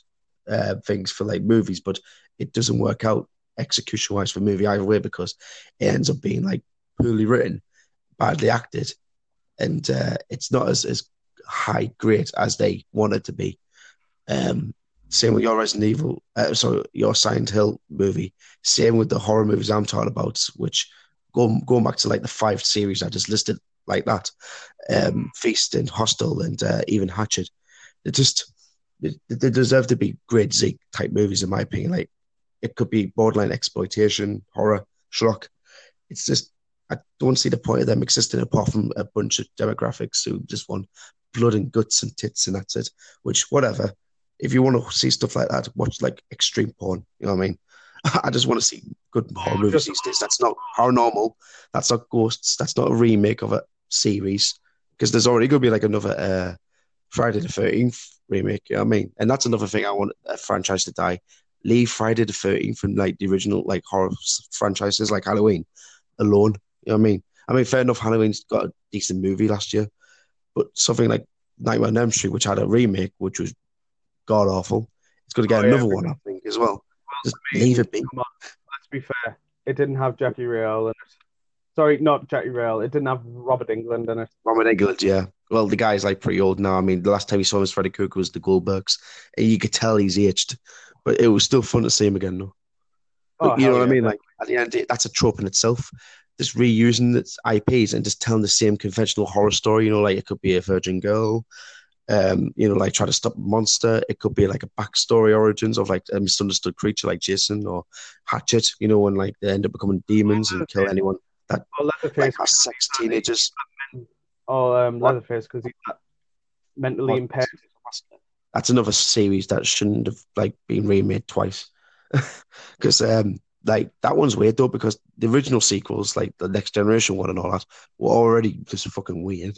uh, things for like movies, but it doesn't work out execution wise for movie either way because it ends up being like poorly written, badly acted, and uh, it's not as, as high grade as they wanted to be. Um, same with your Resident Evil, uh, sorry, your Silent Hill movie. Same with the horror movies I'm talking about, which go going back to like the five series I just listed like that, um, Feast and Hostel and uh, even Hatchet. They just they, deserve to be grade Z type movies in my opinion. Like it could be borderline exploitation, horror, schlock. It's just I don't see the point of them existing apart from a bunch of demographics who just want blood and guts and tits and that's it. Which whatever. If you want to see stuff like that, watch like extreme porn. You know what I mean? I just want to see good horror movies these days. That's not paranormal. That's not ghosts. That's not a remake of a series because there's already going to be like another uh, Friday the Thirteenth remake. You know what I mean? And that's another thing I want a franchise to die. Leave Friday the Thirteenth from like the original like horror franchises like Halloween alone. You know what I mean? I mean, fair enough. Halloween's got a decent movie last year, but something like Nightmare on Elm Street, which had a remake, which was god awful, it's going to get oh, another yeah, one, I think, as well. Just leave it be. On, let's be fair. It didn't have Jackie Earle in it. Sorry, not Jackie Earle. It didn't have Robert Englund in it. Robert Englund, yeah. Well, the guy's like pretty old now. I mean, the last time we saw him as Freddy Krueger was the Goldbergs, and you could tell he's aged, but it was still fun to see him again, though. Oh, you know what yeah, I mean? Like at the end, day, that's a trope in itself. Just reusing its IPs and just telling the same conventional horror story. You know, like it could be a virgin girl, um, you know, like try to stop a monster. It could be like a backstory origins of like a misunderstood creature like Jason or Hatchet, you know, when like they end up becoming demons and kill anyone that oh, like has sex teenagers. Oh, um, Leatherface because he's mentally what? impaired. That's another series that shouldn't have like been remade twice, because um, like that one's weird though because the original sequels, like the Next Generation one and all that, were already just fucking weird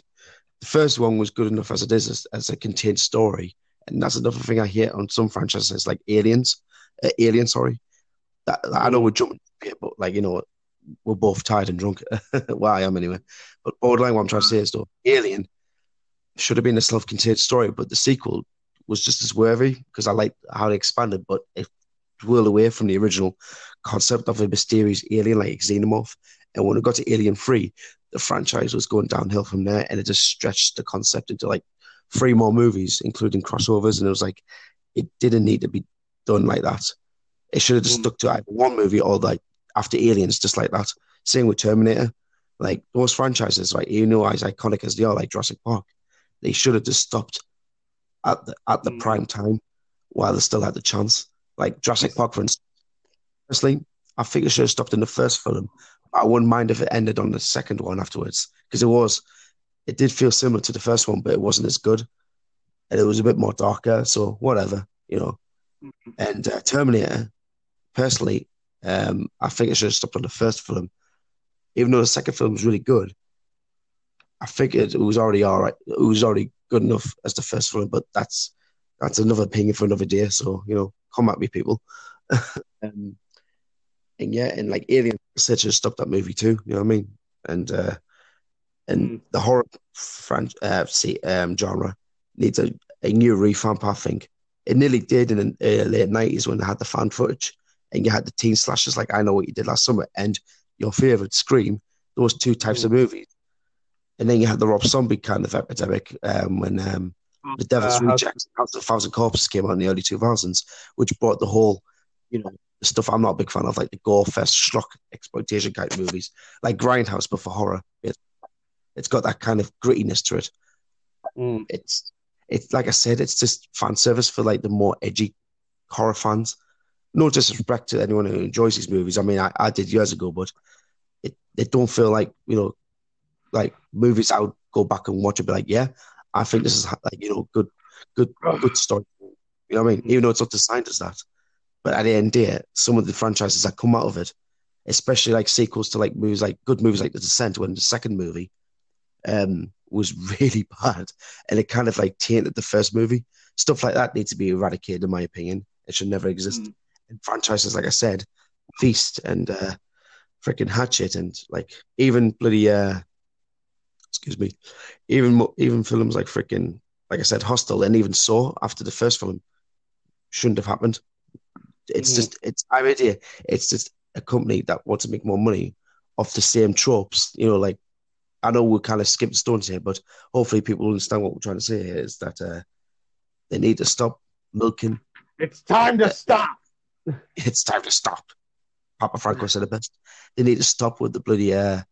the first one was good enough as it is as, as a contained story, and that's another thing I hear on some franchises like Aliens, uh, Alien. Sorry, that, that, I know we're jumping but like you know, we're both tired and drunk. well, I am anyway. But borderline, what I'm trying to say is though, Alien should have been a self-contained story, but the sequel was just as worthy because I like how they expanded, but it whirled away from the original concept of a mysterious alien like xenomorph. And when it got to Alien Three, the franchise was going downhill from there, and it just stretched the concept into like three more movies, including crossovers. And it was like it didn't need to be done like that. It should have just mm. stuck to either one movie or like after Aliens, just like that. Same with Terminator. Like those franchises, like you know, as iconic as they are, like Jurassic Park, they should have just stopped at the at the mm. prime time while they still had the chance. Like Jurassic Park, for instance. Personally, I think it should have stopped in the first film I wouldn't mind if it ended on the second one afterwards because it was, it did feel similar to the first one, but it wasn't as good, and it was a bit more darker. So whatever, you know. Mm-hmm. And uh, Terminator, personally, um, I think it should have stopped on the first film, even though the second film was really good. I figured it was already all right. It was already good enough as the first film, but that's that's another opinion for another day. So you know, come at me, people. um, and yeah, and like Alien said, should stop that movie too. You know what I mean? And uh, and mm. the horror fran- uh, see, um, genre needs a, a new revamp. I think it nearly did in the uh, late nineties when they had the fan footage, and you had the teen slashers like I Know What You Did Last Summer and your favorite Scream. Those two types mm. of movies, and then you had the Rob Zombie kind of epidemic um, when um, the Devil's uh, Rejects, House of Thousand Corpses came out in the early two thousands, which brought the whole, you know, the stuff I'm not a big fan of, like the gore fest, schlock, exploitation kind of movies, like Grindhouse, but for horror. It, it's got that kind of grittiness to it. Mm. It's it's like I said, it's just fan service for like the more edgy horror fans. No disrespect to anyone who enjoys these movies. I mean, I, I did years ago, but it it don't feel like you know, like movies I would go back and watch and be like, yeah, I think this is like you know, good, good, good story. You know what I mean? Even though it's not designed as that. But at the end of it, some of the franchises that come out of it, especially like sequels to like movies like good movies like The Descent, when the second movie um, was really bad and it kind of like tainted the first movie. Stuff like that needs to be eradicated, in my opinion. It should never exist. Mm. And franchises, like I said, Feast and uh, freaking Hatchet and like even bloody uh, excuse me, even even films like freaking like I said, Hostel, and even Saw after the first film, shouldn't have happened. It's Mhm. just it's I'm idea. It's just a company that wants to make more money off the same tropes. You know, like I know we're kind of skipping stones here, but hopefully people understand what we're trying to say here is that uh, they need to stop milking. It's time to stop. It's time to stop. Papa Franku said it best. They need to stop with the bloody uh,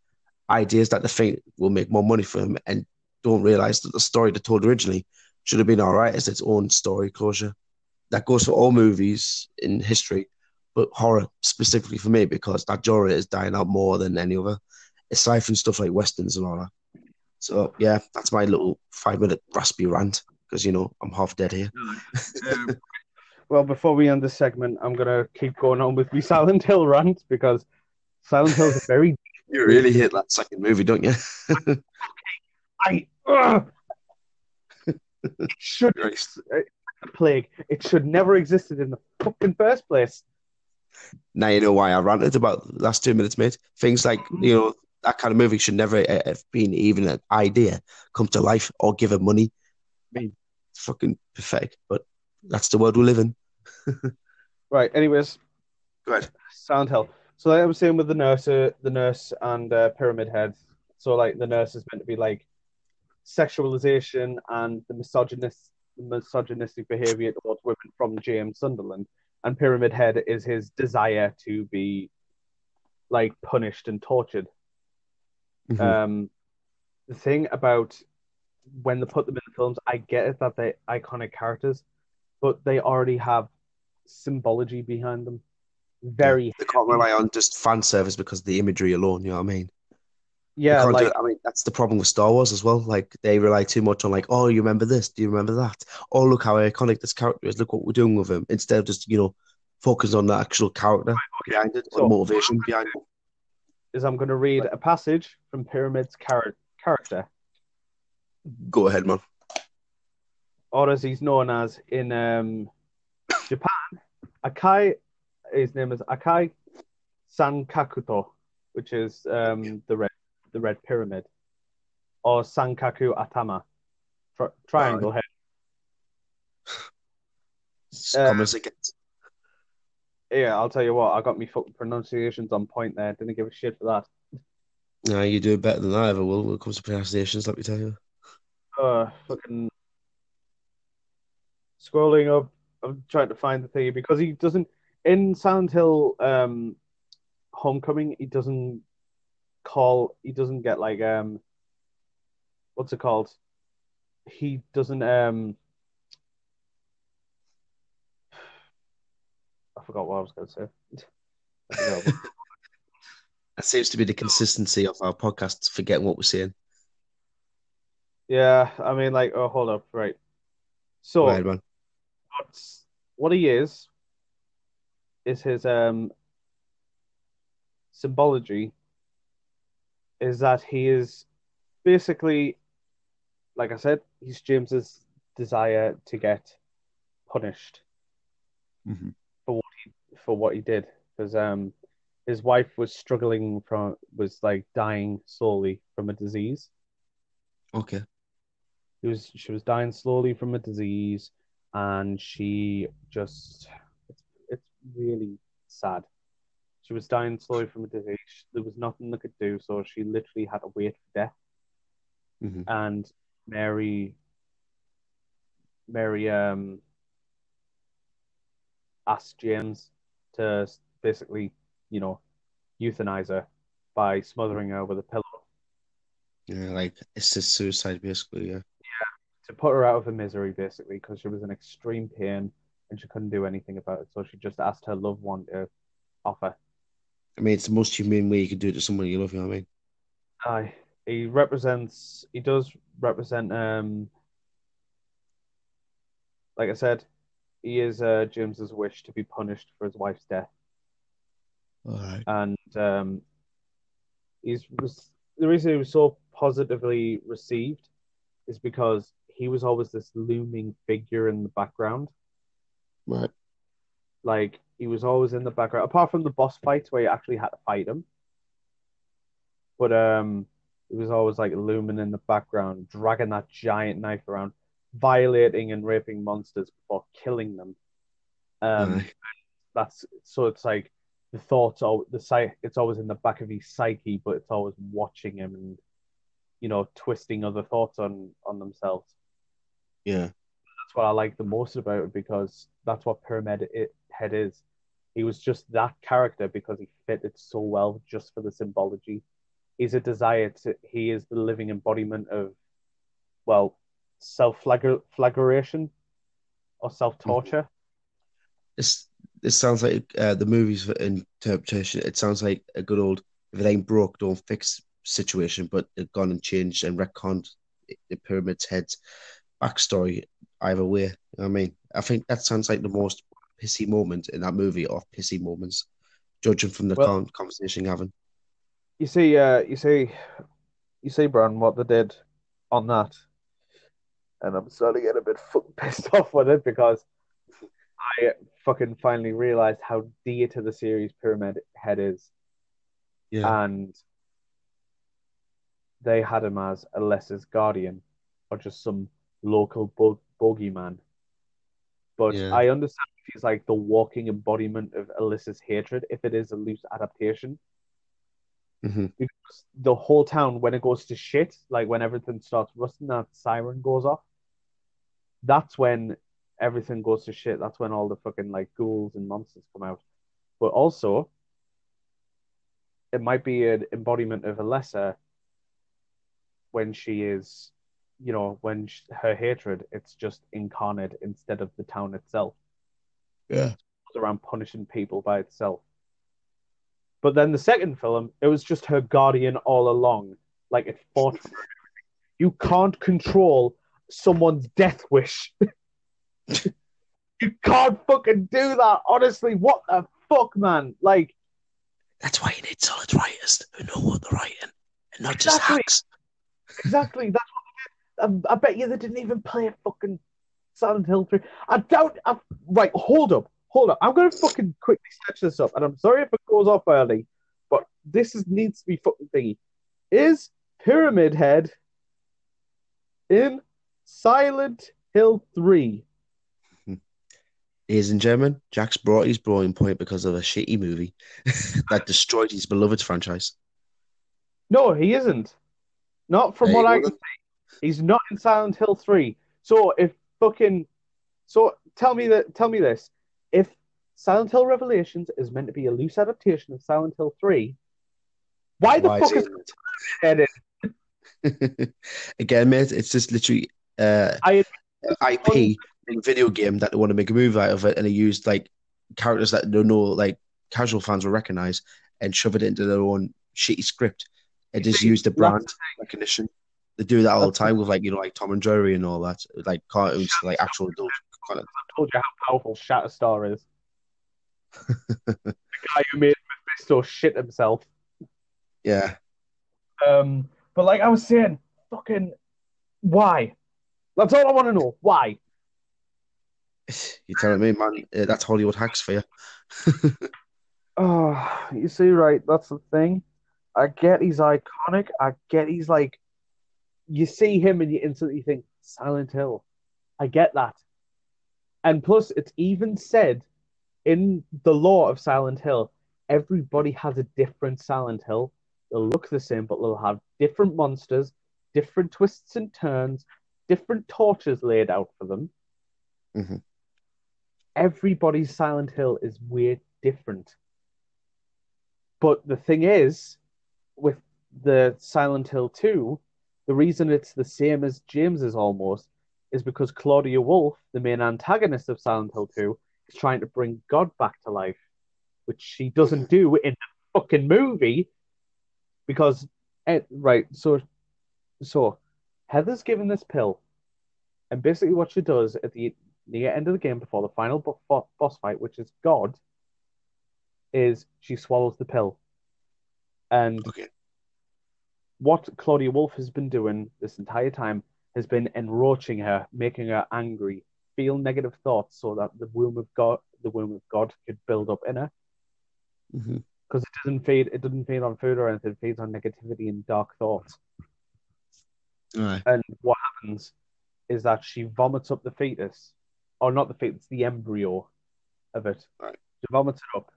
ideas that they think will make more money for them and don't realize that the story they told originally should have been all right as its own story closure. That goes for all movies in history, but horror specifically for me because that genre is dying out more than any other, aside from stuff like westerns and all that. So yeah, that's my little five minute raspy rant because you know I'm half dead here. Um, well, before we end this segment, I'm gonna keep going on with the Silent Hill rant because Silent Hill is a very You really hate that second movie, don't you? I ugh. it should a plague. It should never existed in the fucking first place. now you know why I ranted about the last two minutes, mate. Things like you know that kind of movie should never uh, have been even an idea come to life or given money. I mean, it's fucking pathetic, but that's the world we live in. Right. Anyways, Go ahead. Silent Hill. So like I was saying with the nurse, uh, the nurse and uh, Pyramid Head. So like the nurse is meant to be like sexualization and the misogynist, misogynistic behavior towards women from James Sunderland, and Pyramid Head is his desire to be like punished and tortured. Mhm. Um, the thing about when they put them in the films, I get it that they're iconic characters, but they already have symbology behind them. Very They can't rely on just fan service because of the imagery alone. You know what I mean? Yeah, like. I mean, that's the problem with Star Wars as well. Like they rely too much on like, oh, you remember this? Do you remember that? Oh, look how iconic this character is. Look what we're doing with him. Instead of just you know focus on the actual character behind it, or So- motivation behind it. is I'm going to read a passage from Pyramid's char- character, Go ahead, man. Or as he's known as in um, Japan, Akai. His name is Akai Sankakuto, which is um, the red, the red pyramid, or Sankaku Atama, tri- triangle head. Uh, Comments against. Yeah, I'll tell you what, I got me fucking pronunciations on point there. Didn't give a shit for that. No, you do better than I ever will when it comes to pronunciations, let me tell you. uh fucking scrolling up I'm trying to find the thing because he doesn't in Silent Hill um Homecoming he doesn't call he doesn't get like um what's it called he doesn't um I forgot what I was gonna say That seems to be the consistency of our podcasts, forgetting what we're saying. yeah I mean like oh hold up right so Go ahead, man. what's what he is is his um symbology is that he is basically like I said, he's James's desire to get punished Mhm. for what he did. Because um his wife was struggling from was like dying slowly from a disease. Okay. She was she was dying slowly from a disease, and she just it's it's really sad. She was dying slowly from a disease. There was nothing they could do, so she literally had to wait for death. Mhm. And Mary, Mary, um, asked James to basically, you know, euthanize her by smothering her with a pillow. Yeah, like assist suicide, basically. Yeah. To put her out of her misery, basically, because she was in extreme pain and she couldn't do anything about it. So she just asked her loved one to offer. I mean, it's the most humane way you could do it to someone you love. You know what I mean? Aye, he represents. He does represent. Um, like I said, he is uh, James's wish to be punished for his wife's death, All right. and um, he's was the reason he was so positively received is because he was always this looming figure in the background. Right. Like he was always in the background, apart from the boss fights where you actually had to fight him. But um, he was always like looming in the background, dragging that giant knife around. violating and raping monsters before killing them. Um, that's so it's like the thoughts are the psych. It's always in the back of his psyche, but it's always watching him and you know twisting other thoughts on on themselves. Yeah, That's what I like the most about it because that's what Pyramid it, Head is. He was just that character because he fitted so well just for the symbology. He's a desire to. He is the living embodiment of, well, self flagellation or self torture. this this sounds like uh, the movie's interpretation. It sounds like a good old if it ain't broke, don't fix situation, but they've gone and changed and retconned the pyramid's head's backstory either way. You know I mean? I think that sounds like the most pissy moment in that movie of pissy moments, judging from the Well- con- conversation having. You see, uh, you see, you see, Bran, what they did on that, and I'm starting to get a bit fucking pissed off with it because I fucking finally realized how dear to the series Pyramid Head is, Yeah. and they had him as Alessa's guardian, or just some local bug bogeyman. But Yeah. I understand he's like the walking embodiment of Alessa's hatred, if it is a loose adaptation hmm because the whole town when it goes to shit, like when everything starts rusting, that siren goes off. That's when everything goes to shit. That's when all the fucking like ghouls and monsters come out. But also, it might be an embodiment of Alessa when she is, you know, when sh her hatred, it's just incarnate instead of the town itself Yeah. goes around punishing people by itself. But then the second film, it was just her guardian all along. Like it fought for her. You can't control someone's death wish. you can't fucking do that. Honestly, what the fuck, man? Like, That's why you need solid writers who know what they're writing and not just hacks. exactly. That's what they did. I, I bet you they didn't even play a fucking Silent Hill 3. I doubt. I, right, hold up. Hold up. I'm going to fucking quickly sketch this up. And I'm sorry if it goes off early, but this is, needs to be fucking thingy. Is Pyramid Head in Silent Hill 3? Ladies and gentlemen, Jack's brought his blowing point because of a shitty movie that destroyed his beloved franchise. No, he isn't. Not from There what you I can see. He's not in Silent Hill 3. So if fucking so tell me that tell me this. If Silent Hill Revelations is meant to be a loose adaptation of Silent Hill 3, why the Why fuck is it? Again, mate, it's just literally uh, I IP in video game that they want to make a movie out of it, and they used like characters that they know like casual fans will recognize and shove it into their own shitty script and just used use the brand recognition. They do that all the time with like you know like Tom and Jerry and all that, like cartoons, like actual adult content. told you how powerful Shatterstar is. the guy who made Mephisto shit himself. Yeah, Um, but like I was saying, fucking why? That's all I want to know. Why? you're telling me, man, uh, that's Hollywood hacks for you. Oh, you see, right? That's the thing. I get he's iconic. I get he's like, you see him and you instantly think Silent Hill. I get that. And plus, it's even said in the lore of Silent Hill, everybody has a different Silent Hill. They'll look the same, but they'll have different monsters, different twists and turns, different tortures laid out for them. Mhm. Everybody's Silent Hill is weird, different. But the thing is, with the Silent Hill 2, the reason it's the same as James's almost is because Claudia Wolf, the main antagonist of Silent Hill 2, is trying to bring God back to life, which she doesn't do in the fucking movie. Because, eh, right, so, so Heather's given this pill, and basically what she does at the near end of the game before the final bo- boss fight, which is God, is she swallows the pill. And Okay. What Claudia Wolf has been doing this entire time has been enroaching her, making her angry, feel negative thoughts so that the womb of God the womb of God could build up in her. Mm-hmm. Because it doesn't feed it doesn't feed on food or anything, it feeds on negativity and dark thoughts. Aye. And what happens is that she vomits up the fetus, or not the fetus, the embryo of it. Right. She vomits it up,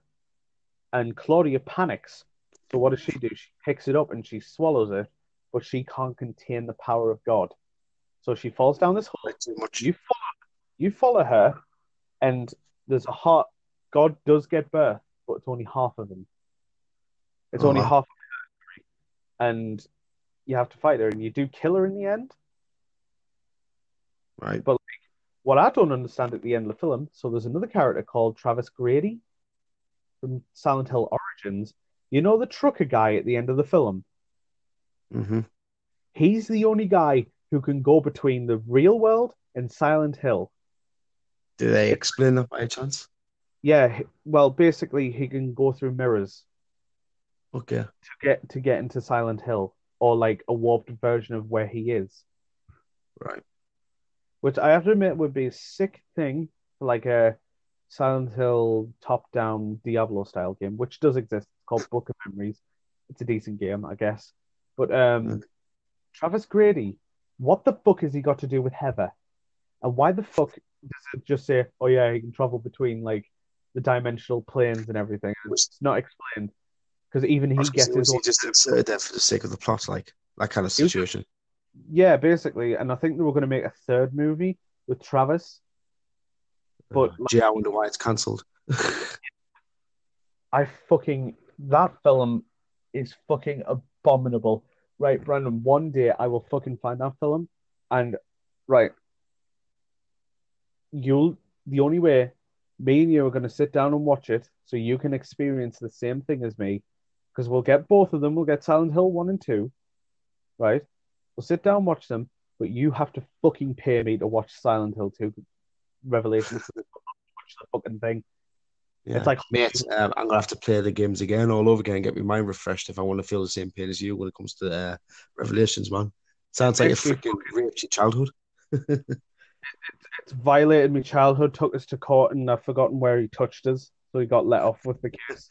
and Claudia panics. So what does she do? She picks it up and she swallows it, but she can't contain the power of God. So she falls down this hole. Too much. You follow, you follow her, and there's a heart. God does get birth, but it's only half of him. It's only Uh-huh. half of her, and you have to fight her, and you do kill her in the end. Right. But what I don't understand at the end of the film, so there's another character called Travis Grady from Silent Hill Origins. You know the trucker guy at the end of the film? Mm-hmm. He's the only guy who can go between the real world and Silent Hill. Do they explain that by chance? Yeah, well, basically he can go through mirrors Okay. to get to get into Silent Hill, or like a warped version of where he is. Right. which I have to admit would be a sick thing for like a Silent Hill top-down Diablo style game, which does exist. Called Book of Memories. It's a decent game, I guess. But um, Mm. Travis Grady, what the fuck has he got to do with Heather? And why the fuck does it just say, "Oh yeah, he can travel between like the dimensional planes and everything"? Was- It's not explained because even he gets his was own. just inserted there for the sake of the plot, like that kind of He was- situation? Yeah, basically, and I think they were going to make a third movie with Travis, but Uh, gee, I wonder why it's cancelled. I fucking that film is fucking abominable. Right, Brandon, one day I will fucking find that film and right. You'll the only way me and you are gonna sit down and watch it so you can experience the same thing as me. Because we'll get both of them, we'll get Silent Hill one and two. Right? We'll sit down and watch them, but you have to fucking pay me to watch Silent Hill 2 Revelations. watch the fucking thing. Yeah. It's like Mate, um, I'm gonna have to play the games again all over again and get my mind refreshed if I want to feel the same pain as you when it comes to uh, Revelations, man. Sounds like a Actually, freaking raped your childhood. it's violated my childhood, took us to court, and I've forgotten where he touched us, so he got let off with the case.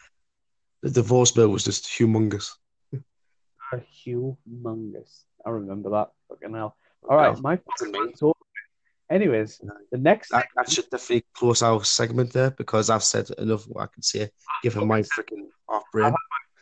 The divorce bill was just humongous. A humongous. I remember that. Fucking hell. All right, Well, my so, anyways, the next That, that should definitely close our segment there because I've said enough what I can say. Give him my freaking off brain.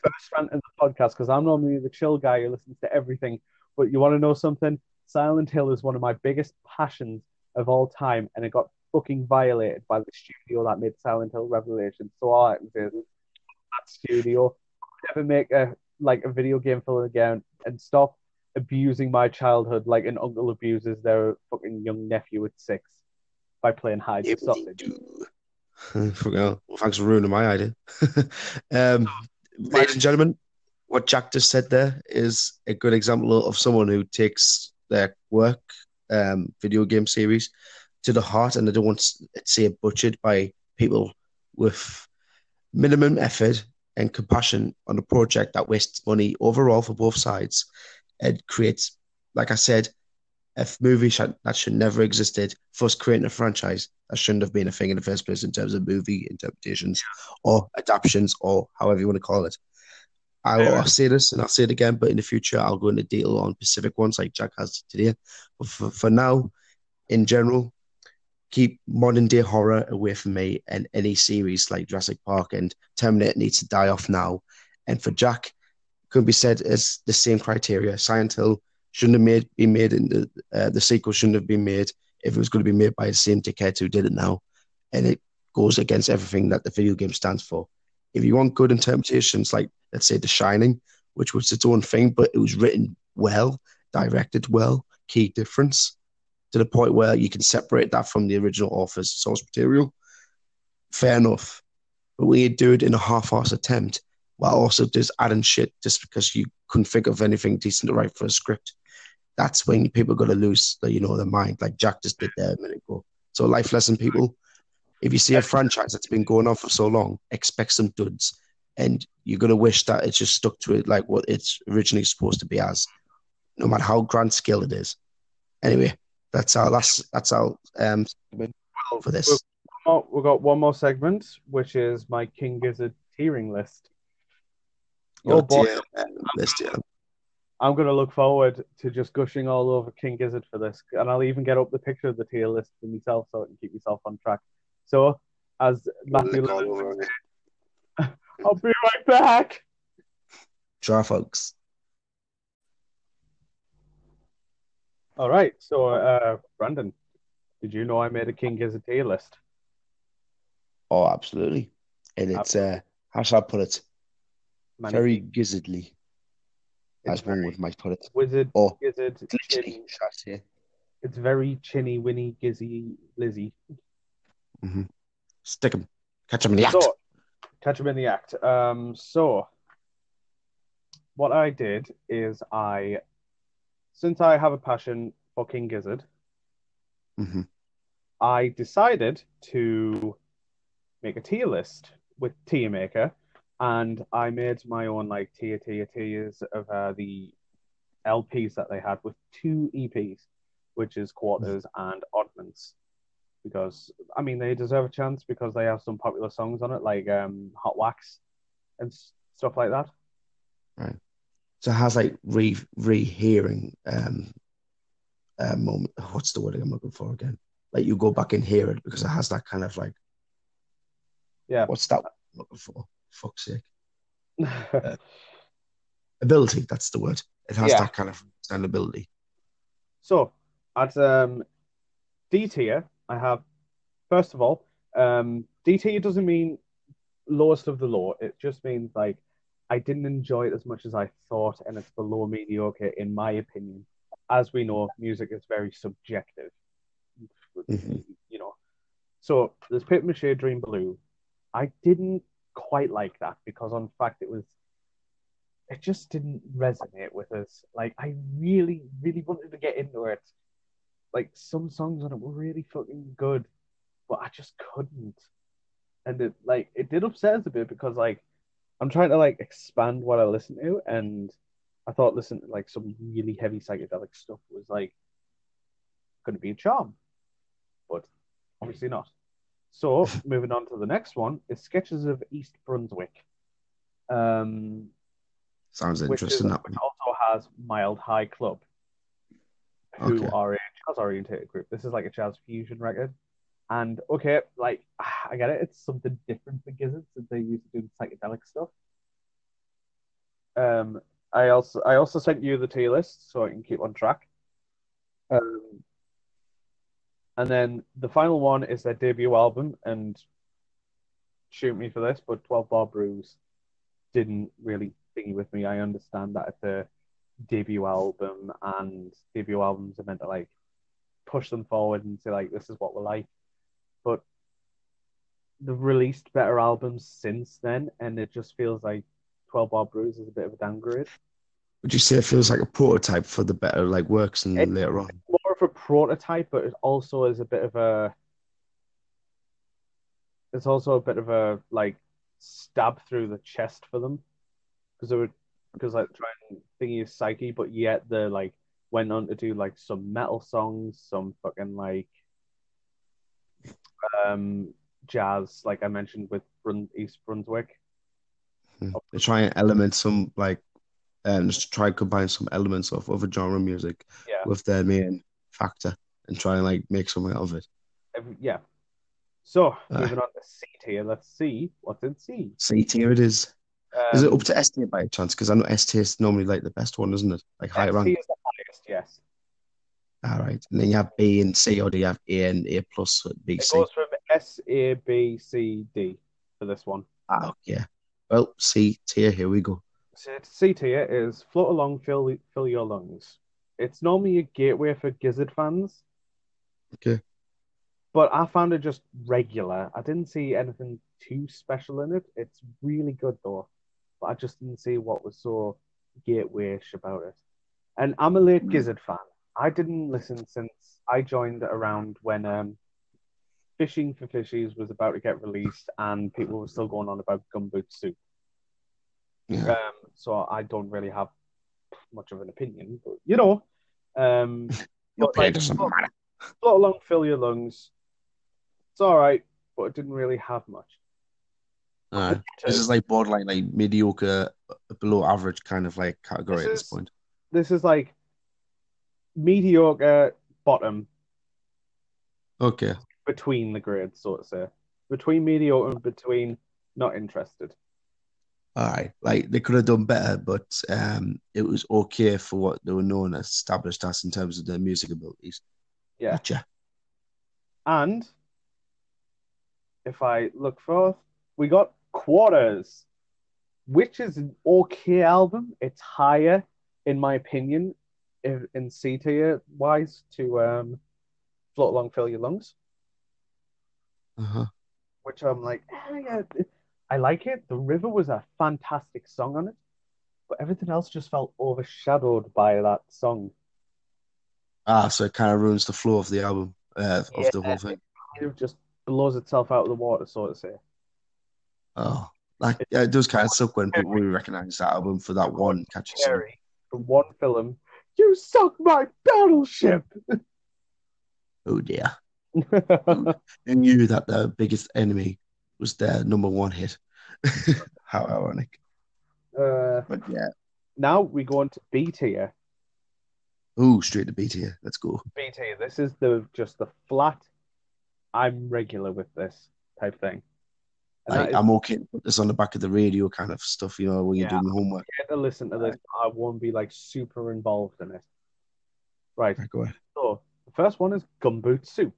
first rant in the podcast because I'm normally the chill guy who listens to everything. But you want to know something? Silent Hill is one of my biggest passions of all time, and it got fucking violated by the studio that made Silent Hill Revelation. So all I can say is that studio never make a like a video game film again and stop abusing my childhood like an uncle abuses their fucking young nephew at six by playing hide and Yeah, sausage. do. Fucking hell. Well, thanks for ruining my idea. um, ladies and gentlemen, what Jack just said there is a good example of someone who takes their work, um, video game series, to the heart, and they don't want to see it butchered by people with minimum effort and compassion on a project that wastes money overall for both sides and creates, like I said, a movie sh- that should never existed. First creating a franchise that shouldn't have been a thing in the first place in terms of movie interpretations or adaptations or however you want to call it. I'll, Yeah. I'll say this and I'll say it again, but in the future I'll go into detail on specific ones like Jack has today. But for, for now, in general, keep modern day horror away from me and any series like Jurassic Park and Terminator needs to die off now. And for Jack, could be said as the same criteria. Silent Hill shouldn't have made be made in the uh, the sequel shouldn't have been made if it was going to be made by the same dickheads who did it now, and it goes against everything that the video game stands for. If you want good interpretations, like let's say The Shining, which was its own thing, but it was written well, directed well, key difference to the point where you can separate that from the original author's source material. Fair enough, but when you do it in a half-assed attempt, while also just adding shit just because you couldn't think of anything decent to write for a script, that's when people are going to lose the, you know, their mind, like Jack just did there a minute ago. So, life lesson, people: if you see a franchise that's been going on for so long, expect some duds, and you're going to wish that it's just stuck to it like what it's originally supposed to be as, no matter how grand scale it is. Anyway, that's our last. That's our um segment for this. We've got one more segment, which is my King Gizzard tiering list. Your Oh boy, tier, um, list, yeah. I'm gonna look forward to just gushing all over King Gizzard for this, and I'll even get up the picture of the tier list for myself so I can keep myself on track. So, as Matthew, Look all over. I'll be right back. Sure, folks. All right. So, uh, Brandon, did you know I made a King Gizzard tier list? Oh, absolutely. And it's uh, how shall I put it? Many Very gizzardly, It's as one very would might put it. wizard, Oh, gizzard, glitchy, chin. It's very chinny, winny, gizzy, Lizzy. Stick 'em, catch 'em in the act. So, catch him in the act. Um, so, what I did is I, since I have a passion for King Gizzard, hmm I decided to make a tier list with Tier Maker, and I made my own like tier tier tiers of uh, the LPs that they had with two EPs, which is Quarters and Oddments. Because I mean, they deserve a chance because they have some popular songs on it, like um, Hot Wax and stuff like that. Right. So it has like re rehearing um uh, moment. What's the word I'm looking for again? Like you go back and hear it because it has that kind of like Yeah. what's that I'm looking for? Fuck's sake. Ability, that's the word. It has Yeah. that kind of ability. So at um, D tier, I have first of all, um, D tier doesn't mean lowest of the low. It just means like I didn't enjoy it as much as I thought, and it's below mediocre in my opinion. As we know, music is very subjective. Mhm. You know, so there's Paper Mache Dream Balloon. I didn't quite like that because, on fact, it was it just didn't resonate with us. Like I really, really wanted to get into it. Like some songs on it were really fucking good, but I just couldn't. And it like it did upset us a bit because like I'm trying to like expand what I listen to, and I thought listening to like some really heavy psychedelic stuff was like to be a charm, but obviously not. So moving on to the next one is Sketches of East Brunswick. Um, Sounds which, is, interesting. that which one. also has Mild High Club, who Okay. are a jazz oriented group. This is like a jazz fusion record. And okay, like I get it, it's something different for Gizzard since they used to do psychedelic stuff. Um, I also I also sent you the tier list so I can keep on track. Um, and then the final one is their debut album, and shoot me for this, but Twelve Bar Bruise didn't really thingy with me. I understand that it's a debut album, and debut albums are meant to like push them forward and say like this is what we're like. But they've released better albums since then, and it just feels like Twelve Bar Bruise is a bit of a downgrade. Would you say it feels like a prototype for the better like works and It- later on? A prototype, but it also is a bit of a. It's also a bit of a like stab through the chest for them because they were because like trying thingy is psyche, but yet they like went on to do like some metal songs, some fucking like um jazz, like I mentioned with Brun- East Brunswick. Hmm. They try and element some like and just try and combine some elements of other genre music Yeah, with their main factor and try and like make something out of it. Every- yeah. So Uh. on to C tier, let's see what's in C. C tier it is. Is it Um, up to S tier by chance? Because I know S tier is normally like the best one, isn't it? Like high rank. is the highest, yes. All right. And then you have B and C, or do you have A and A plus, B, It C? goes from S, A, B, C, D for this one. Ah, yeah. Well, C tier, here we go. So C tier is float along, fill fill your lungs. It's normally a gateway for Gizzard fans. Okay. But I found it just regular. I didn't see anything too special in it. It's really good though. But I just didn't see what was so gateway-ish about it. And I'm a late Gizzard fan. I didn't listen since I joined around when um, Fishing for Fishies was about to get released and people were still going on about Gumboot Soup. Yeah. Um, so I don't really have much of an opinion, but you know, um, Your pay like, doesn't matter. float along, fill your lungs. It's all right, but it didn't really have much. Alright. This is like borderline, like mediocre, below average kind of like category This at this is- point. this is like mediocre bottom Okay. between the grades, so to say. Between mediocre and between not interested. All right. Like they could have done better, but um, it was okay for what they were known as established as in terms of their music abilities. Yeah. Gotcha. And if I look forth, we got Quarters, which is an okay album. It's higher, in my opinion, in, in C tier wise to um, Float Along, Fill Your Lungs, Uh-huh. which I'm like, eh, yeah, I like it. The River was a fantastic song on it, but everything else just felt overshadowed by that song. Ah, so it kind of ruins the flow of the album, uh, of the whole thing. It just blows itself out of the water, so to say. Oh, like yeah, it does kind of suck when people really recognize that album for that one catchy song. From one film. You sunk my battleship. Oh dear. Who knew that the biggest enemy was their number one hit? How ironic. uh, But yeah. now we go on to B tier. Ooh, straight to beat here. Let's go. B tier. This is the just the flat. I'm regular with this type thing. Like, is- I'm okay to put this on the back of the radio kind of stuff, you know, when you're Yeah. doing homework. get to listen to this. I won't be like super involved in it. Right. Right, go ahead. So the first one is Gumboot Soup.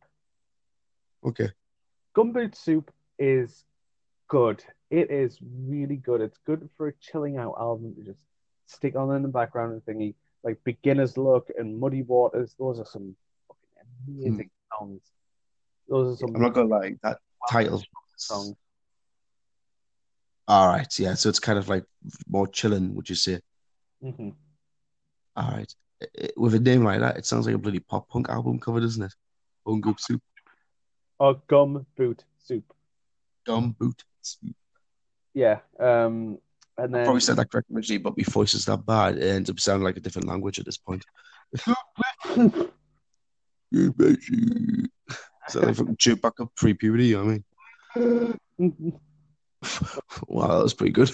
Okay. Gumboot Soup is good. It is really good. It's good for a chilling out album to just stick on in the background and thingy. Like Beginner's Luck and Muddy Waters. Those are some fucking amazing songs. Those are some I'm not gonna lie, that title. song. All right, yeah. So it's kind of like more chilling, would you say? hmm All right. With a name like that, it sounds like a bloody pop punk album cover, doesn't it? Bone Goop Soup, Or Gumboot Soup. Gum Boot. Yeah. Um, and I then probably said that correctly originally, but my voice is that bad, it ends up sounding like a different language at this point. You bitchy. So like fucking Chewbacca pre-puberty, you know I mean? wow, that was pretty good.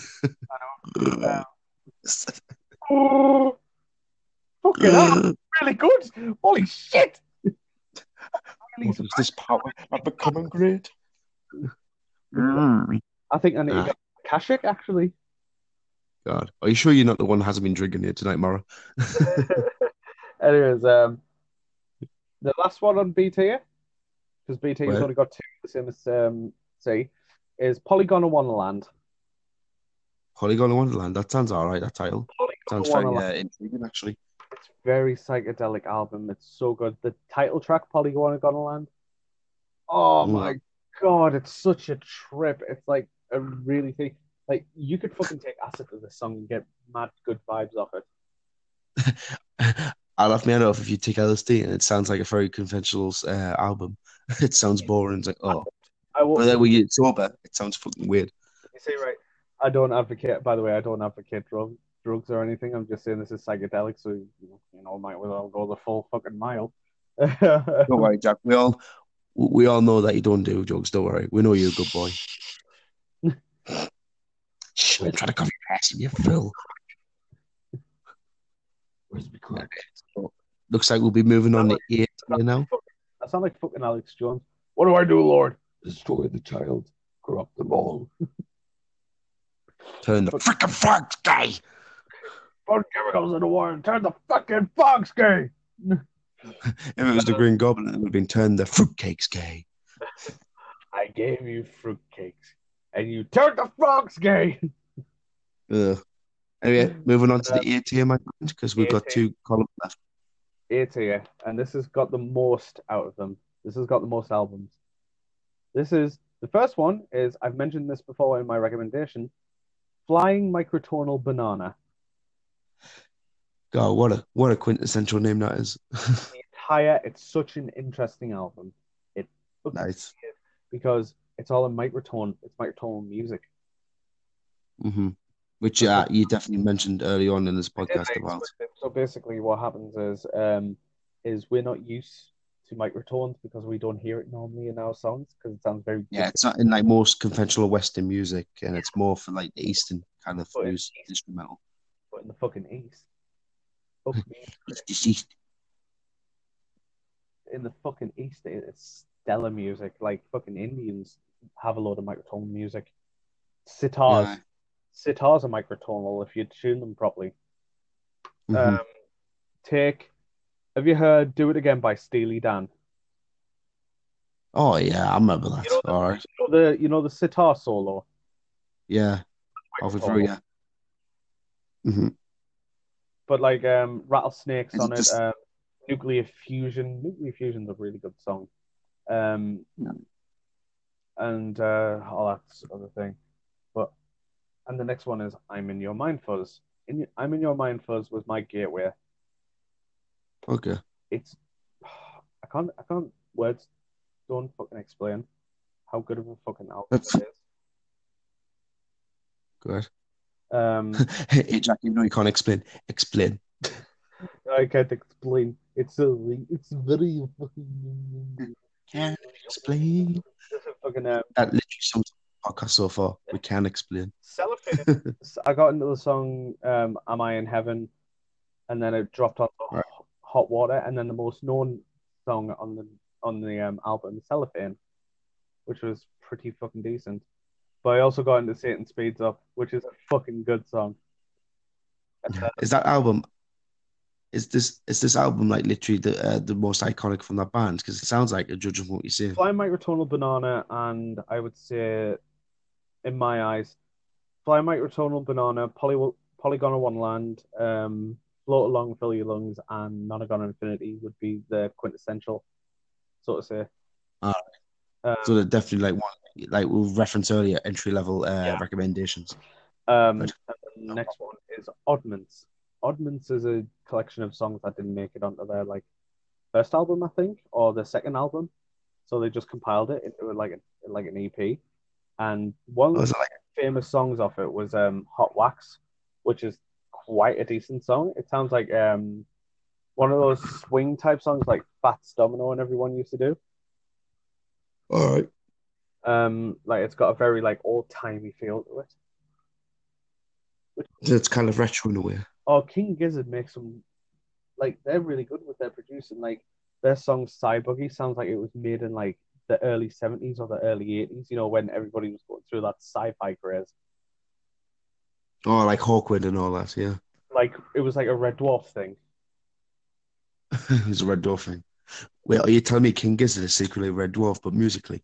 Fucking hell, really good. Holy shit. Really What is this power? I'm becoming great. I think I need to Ah. Kashik actually. God, are you sure you're not the one that hasn't been drinking here tonight, Mara? Anyways, um, the last one on BT, because BT has only got two, the same as um, C, is Polygon and Wonderland. Polygon in Wonderland. That sounds all right. That title Polygon sounds very uh, intriguing, actually. It's very psychedelic album. It's so good. The title track, Polygon and Wonderland. Oh Mm. my god, it's such a trip. It's like a really thing. Like you could fucking take acid to this song and get mad good vibes off it. I'll have me head off if you take LSD, and it sounds like a very conventional uh, album. It sounds boring. It's like, oh, I will. but then when you sober, it sounds fucking weird. You see, right? I don't advocate. By the way, I don't advocate drug, drugs or anything. I'm just saying this is psychedelic, so you know, you know, might as well go the full fucking mile. Don't worry, Jack. We all we all know that you don't do drugs. Don't worry. We know you're a good boy. Shh, I'm trying to cover your ass, you fool. Where's my crack? So, looks like we'll be moving on to eight here now. I sound like fucking Alex Jones. What do I do, Lord? Destroy the child. Corrupt them all. Turn the freaking flags, guy. Put chemicals in the water and turn the fucking fox gay. If it was the Green Goblin, it would have been turned the fruitcakes gay. I gave you fruitcakes, and you turned the frogs gay. Ugh. Anyway, moving on to the uh, A tier, my friend, because we've got tier. two columns left. A tier, and this has got the most out of them. This has got the most albums. This is the first one. Is I've mentioned this before in my recommendation. Flying microtonal banana. God, what a what a quintessential name that is. The entire. It's such an interesting album. It nice. because it's all in microtone. It's microtonal music. hmm Which uh, you definitely mentioned early on in this podcast Yeah, about. So basically, what happens is, um, is we're not used to microtones because we don't hear it normally in our songs because it sounds very Yeah, it's not in like most conventional Western music, and it's more for like the Eastern kind of Oh, instrumental. different in the fucking east. Fuck me. He's deceased. In the fucking East, it's stellar music. Like fucking Indians have a lot of microtonal music. Sitars. Yeah. Sitars are microtonal if you tune them properly. Mhm. Um, take. Have you heard "Do It Again" by Steely Dan? oh yeah, I remember that. You know the- All right. You know the you know the sitar solo. Yeah. Halfway through, yeah. hmm But like um, Rattlesnakes on it it. just- Um, Nuclear Fusion. Nuclear Fusion's a really good song. Um, Yeah. and uh, all that other thing. But and the next one is "I'm in Your Mind Fuzz." In, "I'm in Your Mind Fuzz" was my gateway. Okay. It's I can't I can't words don't fucking explain how good of a fucking album That's- it is. Good. Um, hey, Jack, you know you can't explain. Explain. I can't explain. It's a it's very fucking Can explain. It's a fucking uh, That literally sums up the podcast so far. We can't explain. cellophane. I got into the song um, "Am I in Heaven," and then it dropped on Right. "Hot Water," and then the most known song on the on the um, album, "Cellophane," which was pretty fucking decent. But I also got into "Satan Speeds Up," which is a fucking good song. Is that album? Is this is this album like literally the uh, the most iconic from that band? Because it sounds like a judge of what you're saying. Fly Microtonal Banana, and I would say, in my eyes, Fly Microtonal Banana, Poly, Polygonal Wonderland, um, Float Along, Fill Your Lungs, and Nonagon Infinity would be the quintessential, so to say. Alright. Um, So they're definitely like one like we referenced earlier entry level uh, Yeah. recommendations. um, and the next one is Oddments. Oddments is a collection of songs that didn't make it onto their like first album, I think, or the second album. So they just compiled it into like a, like an EP. And one of Was the like famous songs off it was um, Hot Wax, which is quite a decent song. It sounds like um, one of those swing type songs like Fats Domino and everyone used to do. All right? Um, like it's got a very like old timey feel to it. So it's kind of retro in a way. Oh, King Gizzard makes some like they're really good with their producing. Like their song "Cyboogie" sounds like it was made in like the early seventies or the early eighties. You know when everybody was going through that sci-fi craze. Oh, like Hawkwind and all that. Yeah, Like it was like a Red Dwarf thing. he's a Red Dwarf thing. Wait, are you telling me King Gizzard is secretly Red Dwarf, but musically?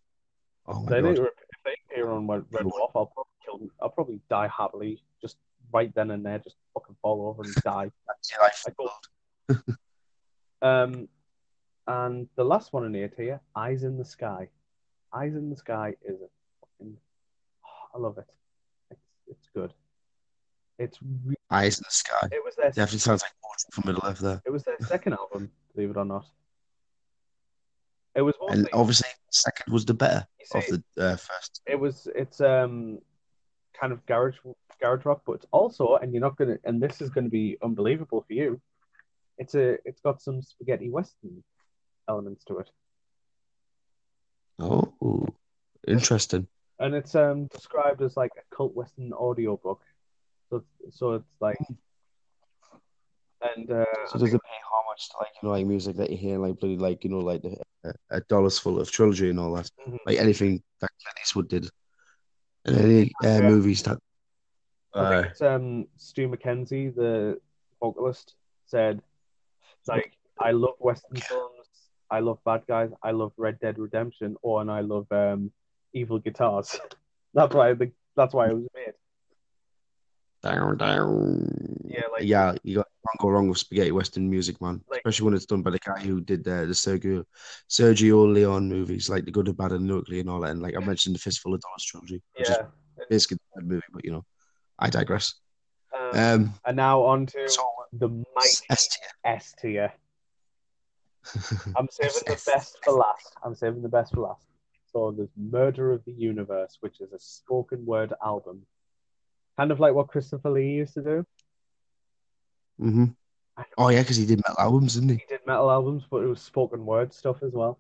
Oh my They god! if they appear on Red Red Dwarf, I'll probably kill them. I'll probably die happily, just right then and there, just fucking fall over and die. That's your life. Um, and the last one in here, to you, Eyes in the Sky. Eyes in the Sky is a fucking. I love it. It's it's good. It's Eyes in the sky. it was their Definitely sounds like from Middle Earth there. it was their second album, believe it or not. It was And obviously, second was the better you of the uh, first. it was it's um kind of garage garage rock, but it's also and you're not gonna and this is gonna be unbelievable for you. It's a it's got some spaghetti western elements to it. Oh, interesting. and it's um described as like a cult western audiobook. So so it's like and uh, So does it pay homage to like you know like music that you hear like bloody like you know like the uh, a dollars full of trilogy and all that Mhm. like anything that Clint Eastwood did and any uh, Yeah. movies that I uh, it's um Stu Mackenzie, the vocalist, said like I love western films, I love bad guys, I love Red Dead Redemption, or and I love um evil guitars. that's why I think that's why it was made. Down down Yeah, like yeah you got can't go wrong with spaghetti western music man Like- especially when it's done by the guy who did uh, the Sergio Sergio Leone movies like the good the bad and the ugly and all that and like I mentioned the fistful of dollars trilogy which is yeah. basically the bad movie but you know I digress Um, um and now on to so the mighty S tier. I'm saving the best for last. I'm saving the best for last. So there's Murder of the Universe, which is a spoken word album. Kind of like what Christopher Lee used to do. Mm-hmm. Oh yeah, because he did metal albums, didn't he? He did metal albums, but it was spoken word stuff as well.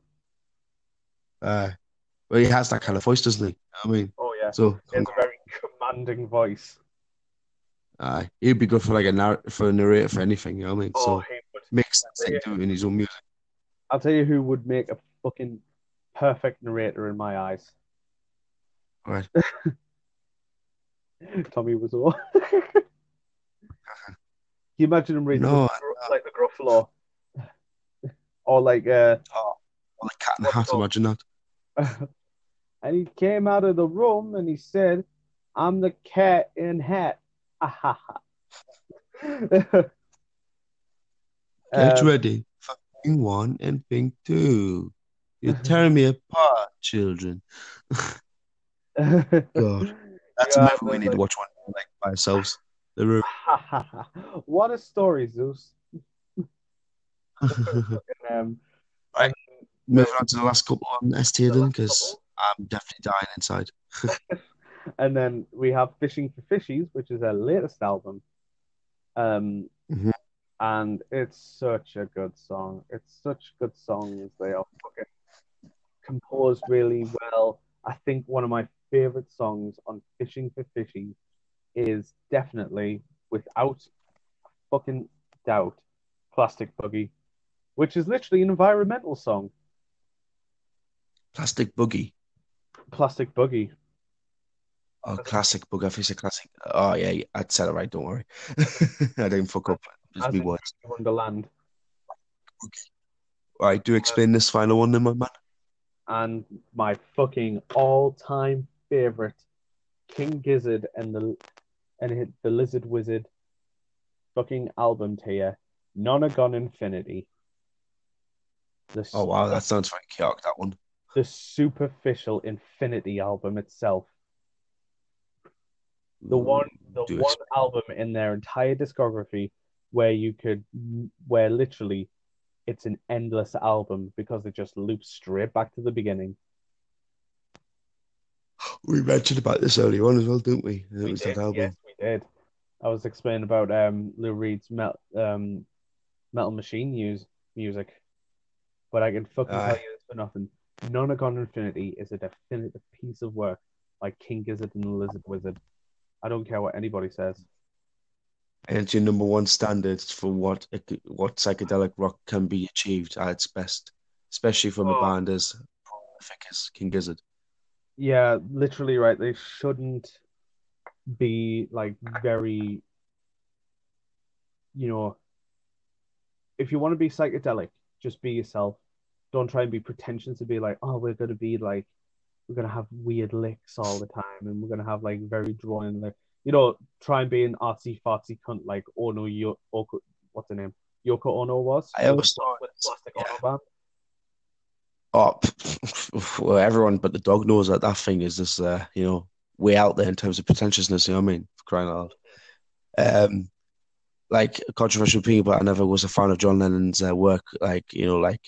Uh, well, he has that kind of voice, doesn't he? I mean, Oh yeah. so He has a very commanding voice. Aye, he'd be good for like a narr- for a narrator for anything. You know what I mean? Oh, so he would. makes sense that he do it in his own music. I'll tell you who would make a fucking perfect narrator in my eyes. Right. Tommy Wiseau. Can you imagine him reading No, the, like the Gruffalo? or like uh Or like cat in the hat. Imagine that. and he came out of the room and he said, I'm the cat in hat. Ah. Get Um, ready for Ping One and Ping Two. You're tearing me apart, children. God. That's a movie we need like- to watch one like by ourselves. The room. what a story, Zeus. Um, Right. Moving on to the last couple on S tier then, because I'm definitely dying inside. and then we have Fishing for Fishies, which is their latest album. Um, Mhm. and it's such a good song. It's such good songs. They are fucking composed really well. I think one of my favorite songs on Fishing for Fishies is definitely, without fucking doubt, Plastic Boogie, which is literally an environmental song. Plastic Boogie. Plastic Boogie. Oh, classic boogie. I think it's a classic. Oh, yeah, I'd said it right. Don't worry. I didn't fuck up. Just me in words. Wonderland. All right, do explain this final one then, my man. and my fucking all-time favorite, King Gizzard and the and hit the Lizard Wizard, fucking album tier, Nonagon Infinity. The Oh, wow, that sounds very chaotic, that one. the superficial Infinity album itself. The mm, one, the Do one explain. album in their entire discography where you could, where literally, it's an endless album because it just loops straight back to the beginning. We mentioned about this earlier on as well, didn't we? It We was did, that album. Yes, we did. I was explaining about um Lou Reed's Metal um Metal Machine use music, but I can fucking Aye. tell you this for nothing. Nonagon Infinity is a definitive piece of work like King Gizzard and the Lizard Wizard. I don't care what anybody says. And it's your number one standards for what what psychedelic rock can be achieved at its best, especially from a Oh. band as prolific as King Gizzard. Yeah, literally right. They shouldn't be like very, you know, if you want to be psychedelic, just be yourself. Don't try and be pretentious to be like, oh, we're gonna be like, we're gonna have weird licks all the time, and we're gonna have like very drawing, like, you know, try and be an artsy fartsy cunt like Ono Yo Oko, what's her name? Yoko Ono was. I always thought, with Plastic yeah. Ono Band. Oh, well, everyone but the dog knows that that thing is just, uh, you know, way out there in terms of pretentiousness. You know what I mean? For crying out loud. Um, like controversial opinion, but I never was a fan of John Lennon's uh, work, like you know, like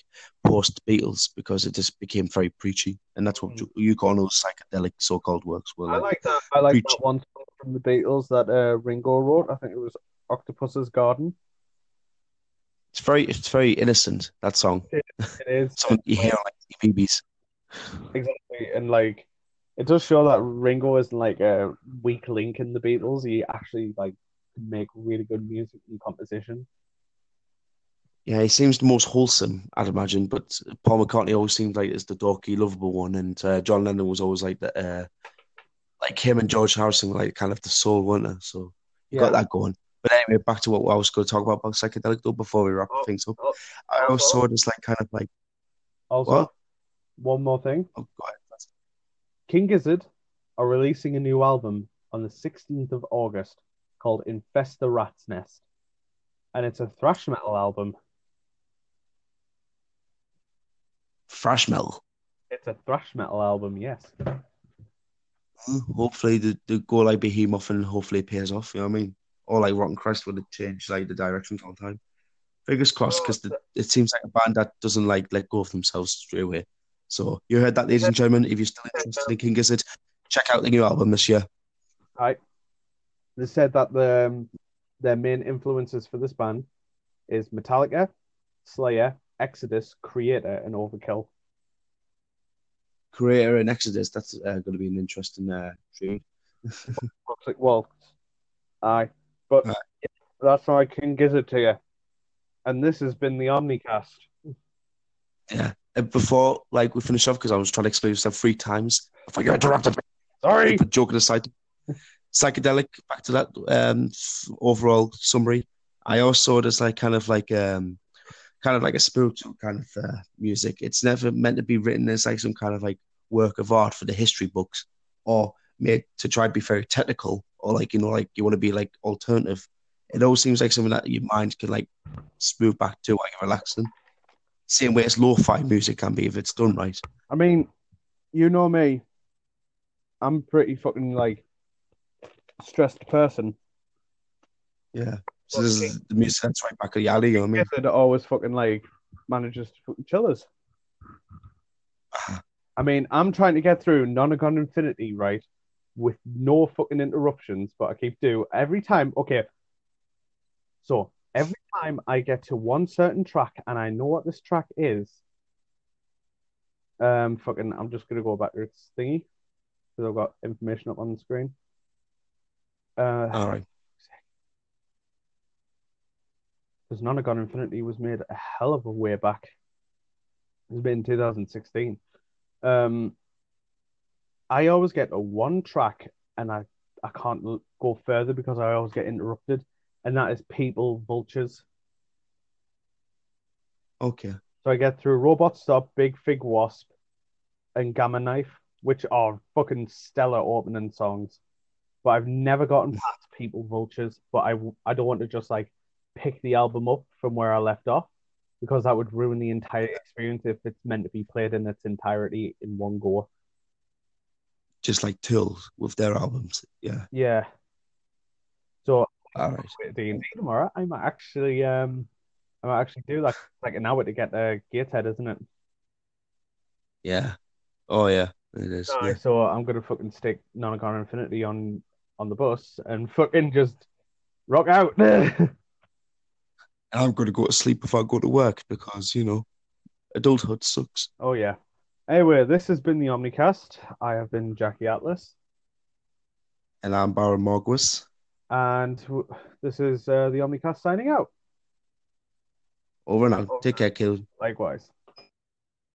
post Beatles, because it just became very preachy, and that's what Mm. call those psychedelic so-called works were I like. like that. I like Preach. that one song from the Beatles that uh, Ringo wrote. I think it was Octopus's Garden. It's very, it's very innocent that song. It is Something you hear on like TVs. exactly, and like it does show that Ringo isn't like a weak link in the Beatles. He actually like can make really good music and composition. Yeah, he seems the most wholesome, I'd imagine. But Paul McCartney always seemed like it's the dorky, lovable one, and uh, John Lennon was always like the, uh, like him and George Harrison, were like kind of the soul winner. So you got that going. But anyway, back to what I was going to talk about about psychedelic though before we wrap Oh, things up. oh, I always also- saw it like kind of like Also, what? one more thing: Oh. King Gizzard are releasing a new album on the 16th of August called Infest the Rat's Nest, and it's a thrash metal album. Thrash metal. It's a thrash metal album, yes. Hmm, hopefully, the, the go like Behemoth and hopefully it pays off. You know what I mean? Or like Rotting Christ would have changed like the direction all the time. Fingers crossed, because it seems like a band that doesn't like let go of themselves straight away. So you heard that, ladies and gentlemen. If you're still interested in King Gizzard, check out the new album this year. Right. They said that the um, their main influences for this band is Metallica, Slayer, Exodus, Kreator, and Overkill. Kreator and Exodus. That's uh, going to be an interesting uh, tune. Well, aye, But Right. that's can give it to you. And this has been the Omnicast. Yeah. And before like we finish off, because I was trying to explain stuff three times. If I get interrupted, Sorry. but joking aside, psychedelic. Back to that um, overall summary. I always saw it as like kind of like um, kind of like a spiritual kind of uh, music. It's never meant to be written as like some kind of like work of art for the history books, or made to try to be very technical, or like you know like you want to be like alternative. It always seems like something that your mind can like smooth back to, like relaxing. Same way as lo-fi music can be if it's done right. I mean, you know me. I'm pretty fucking like stressed person. Yeah. So this is the music that's right back at the alley. You know what I mean? Gizzard always fucking like manages to fucking chill us. I mean, I'm trying to get through Nonagon Infinity, right? With no fucking interruptions, but I keep do every time. Okay. So every time I get to one certain track and I know what this track is, um, fucking, I'm just gonna go back to its thingy because I've got information up on the screen. Uh, All right. because Nonagon Infinity was made a hell of a way back. It was made in 2016. Um, I always get a one track and I, I can't l- go further because I always get interrupted, and that is People Vultures. Okay. So I get through Robot Stop, Big Fig Wasp, and Gamma Knife, which are fucking stellar opening songs. But I've never gotten past People Vultures. But I, I don't want to just like pick the album up from where I left off because that would ruin the entire experience if it's meant to be played in its entirety in one go. Just like Tools with their albums. Yeah. Yeah. So All right. with D and D tomorrow, I might actually um I might actually do like like an hour to get the Gateshead, isn't it? Yeah. Oh yeah. It is. Yeah. So I'm gonna fucking stick Nonagon Infinity on on the bus and fucking just rock out. And I'm going to go to sleep before I go to work because you know, adulthood sucks. oh yeah. Anyway, this has been the Omnicast. I have been Jackie Atlas, And I'm Baron Morgwis. and w- this is uh, the Omnicast signing out. Over and out. Take care, kid. Likewise.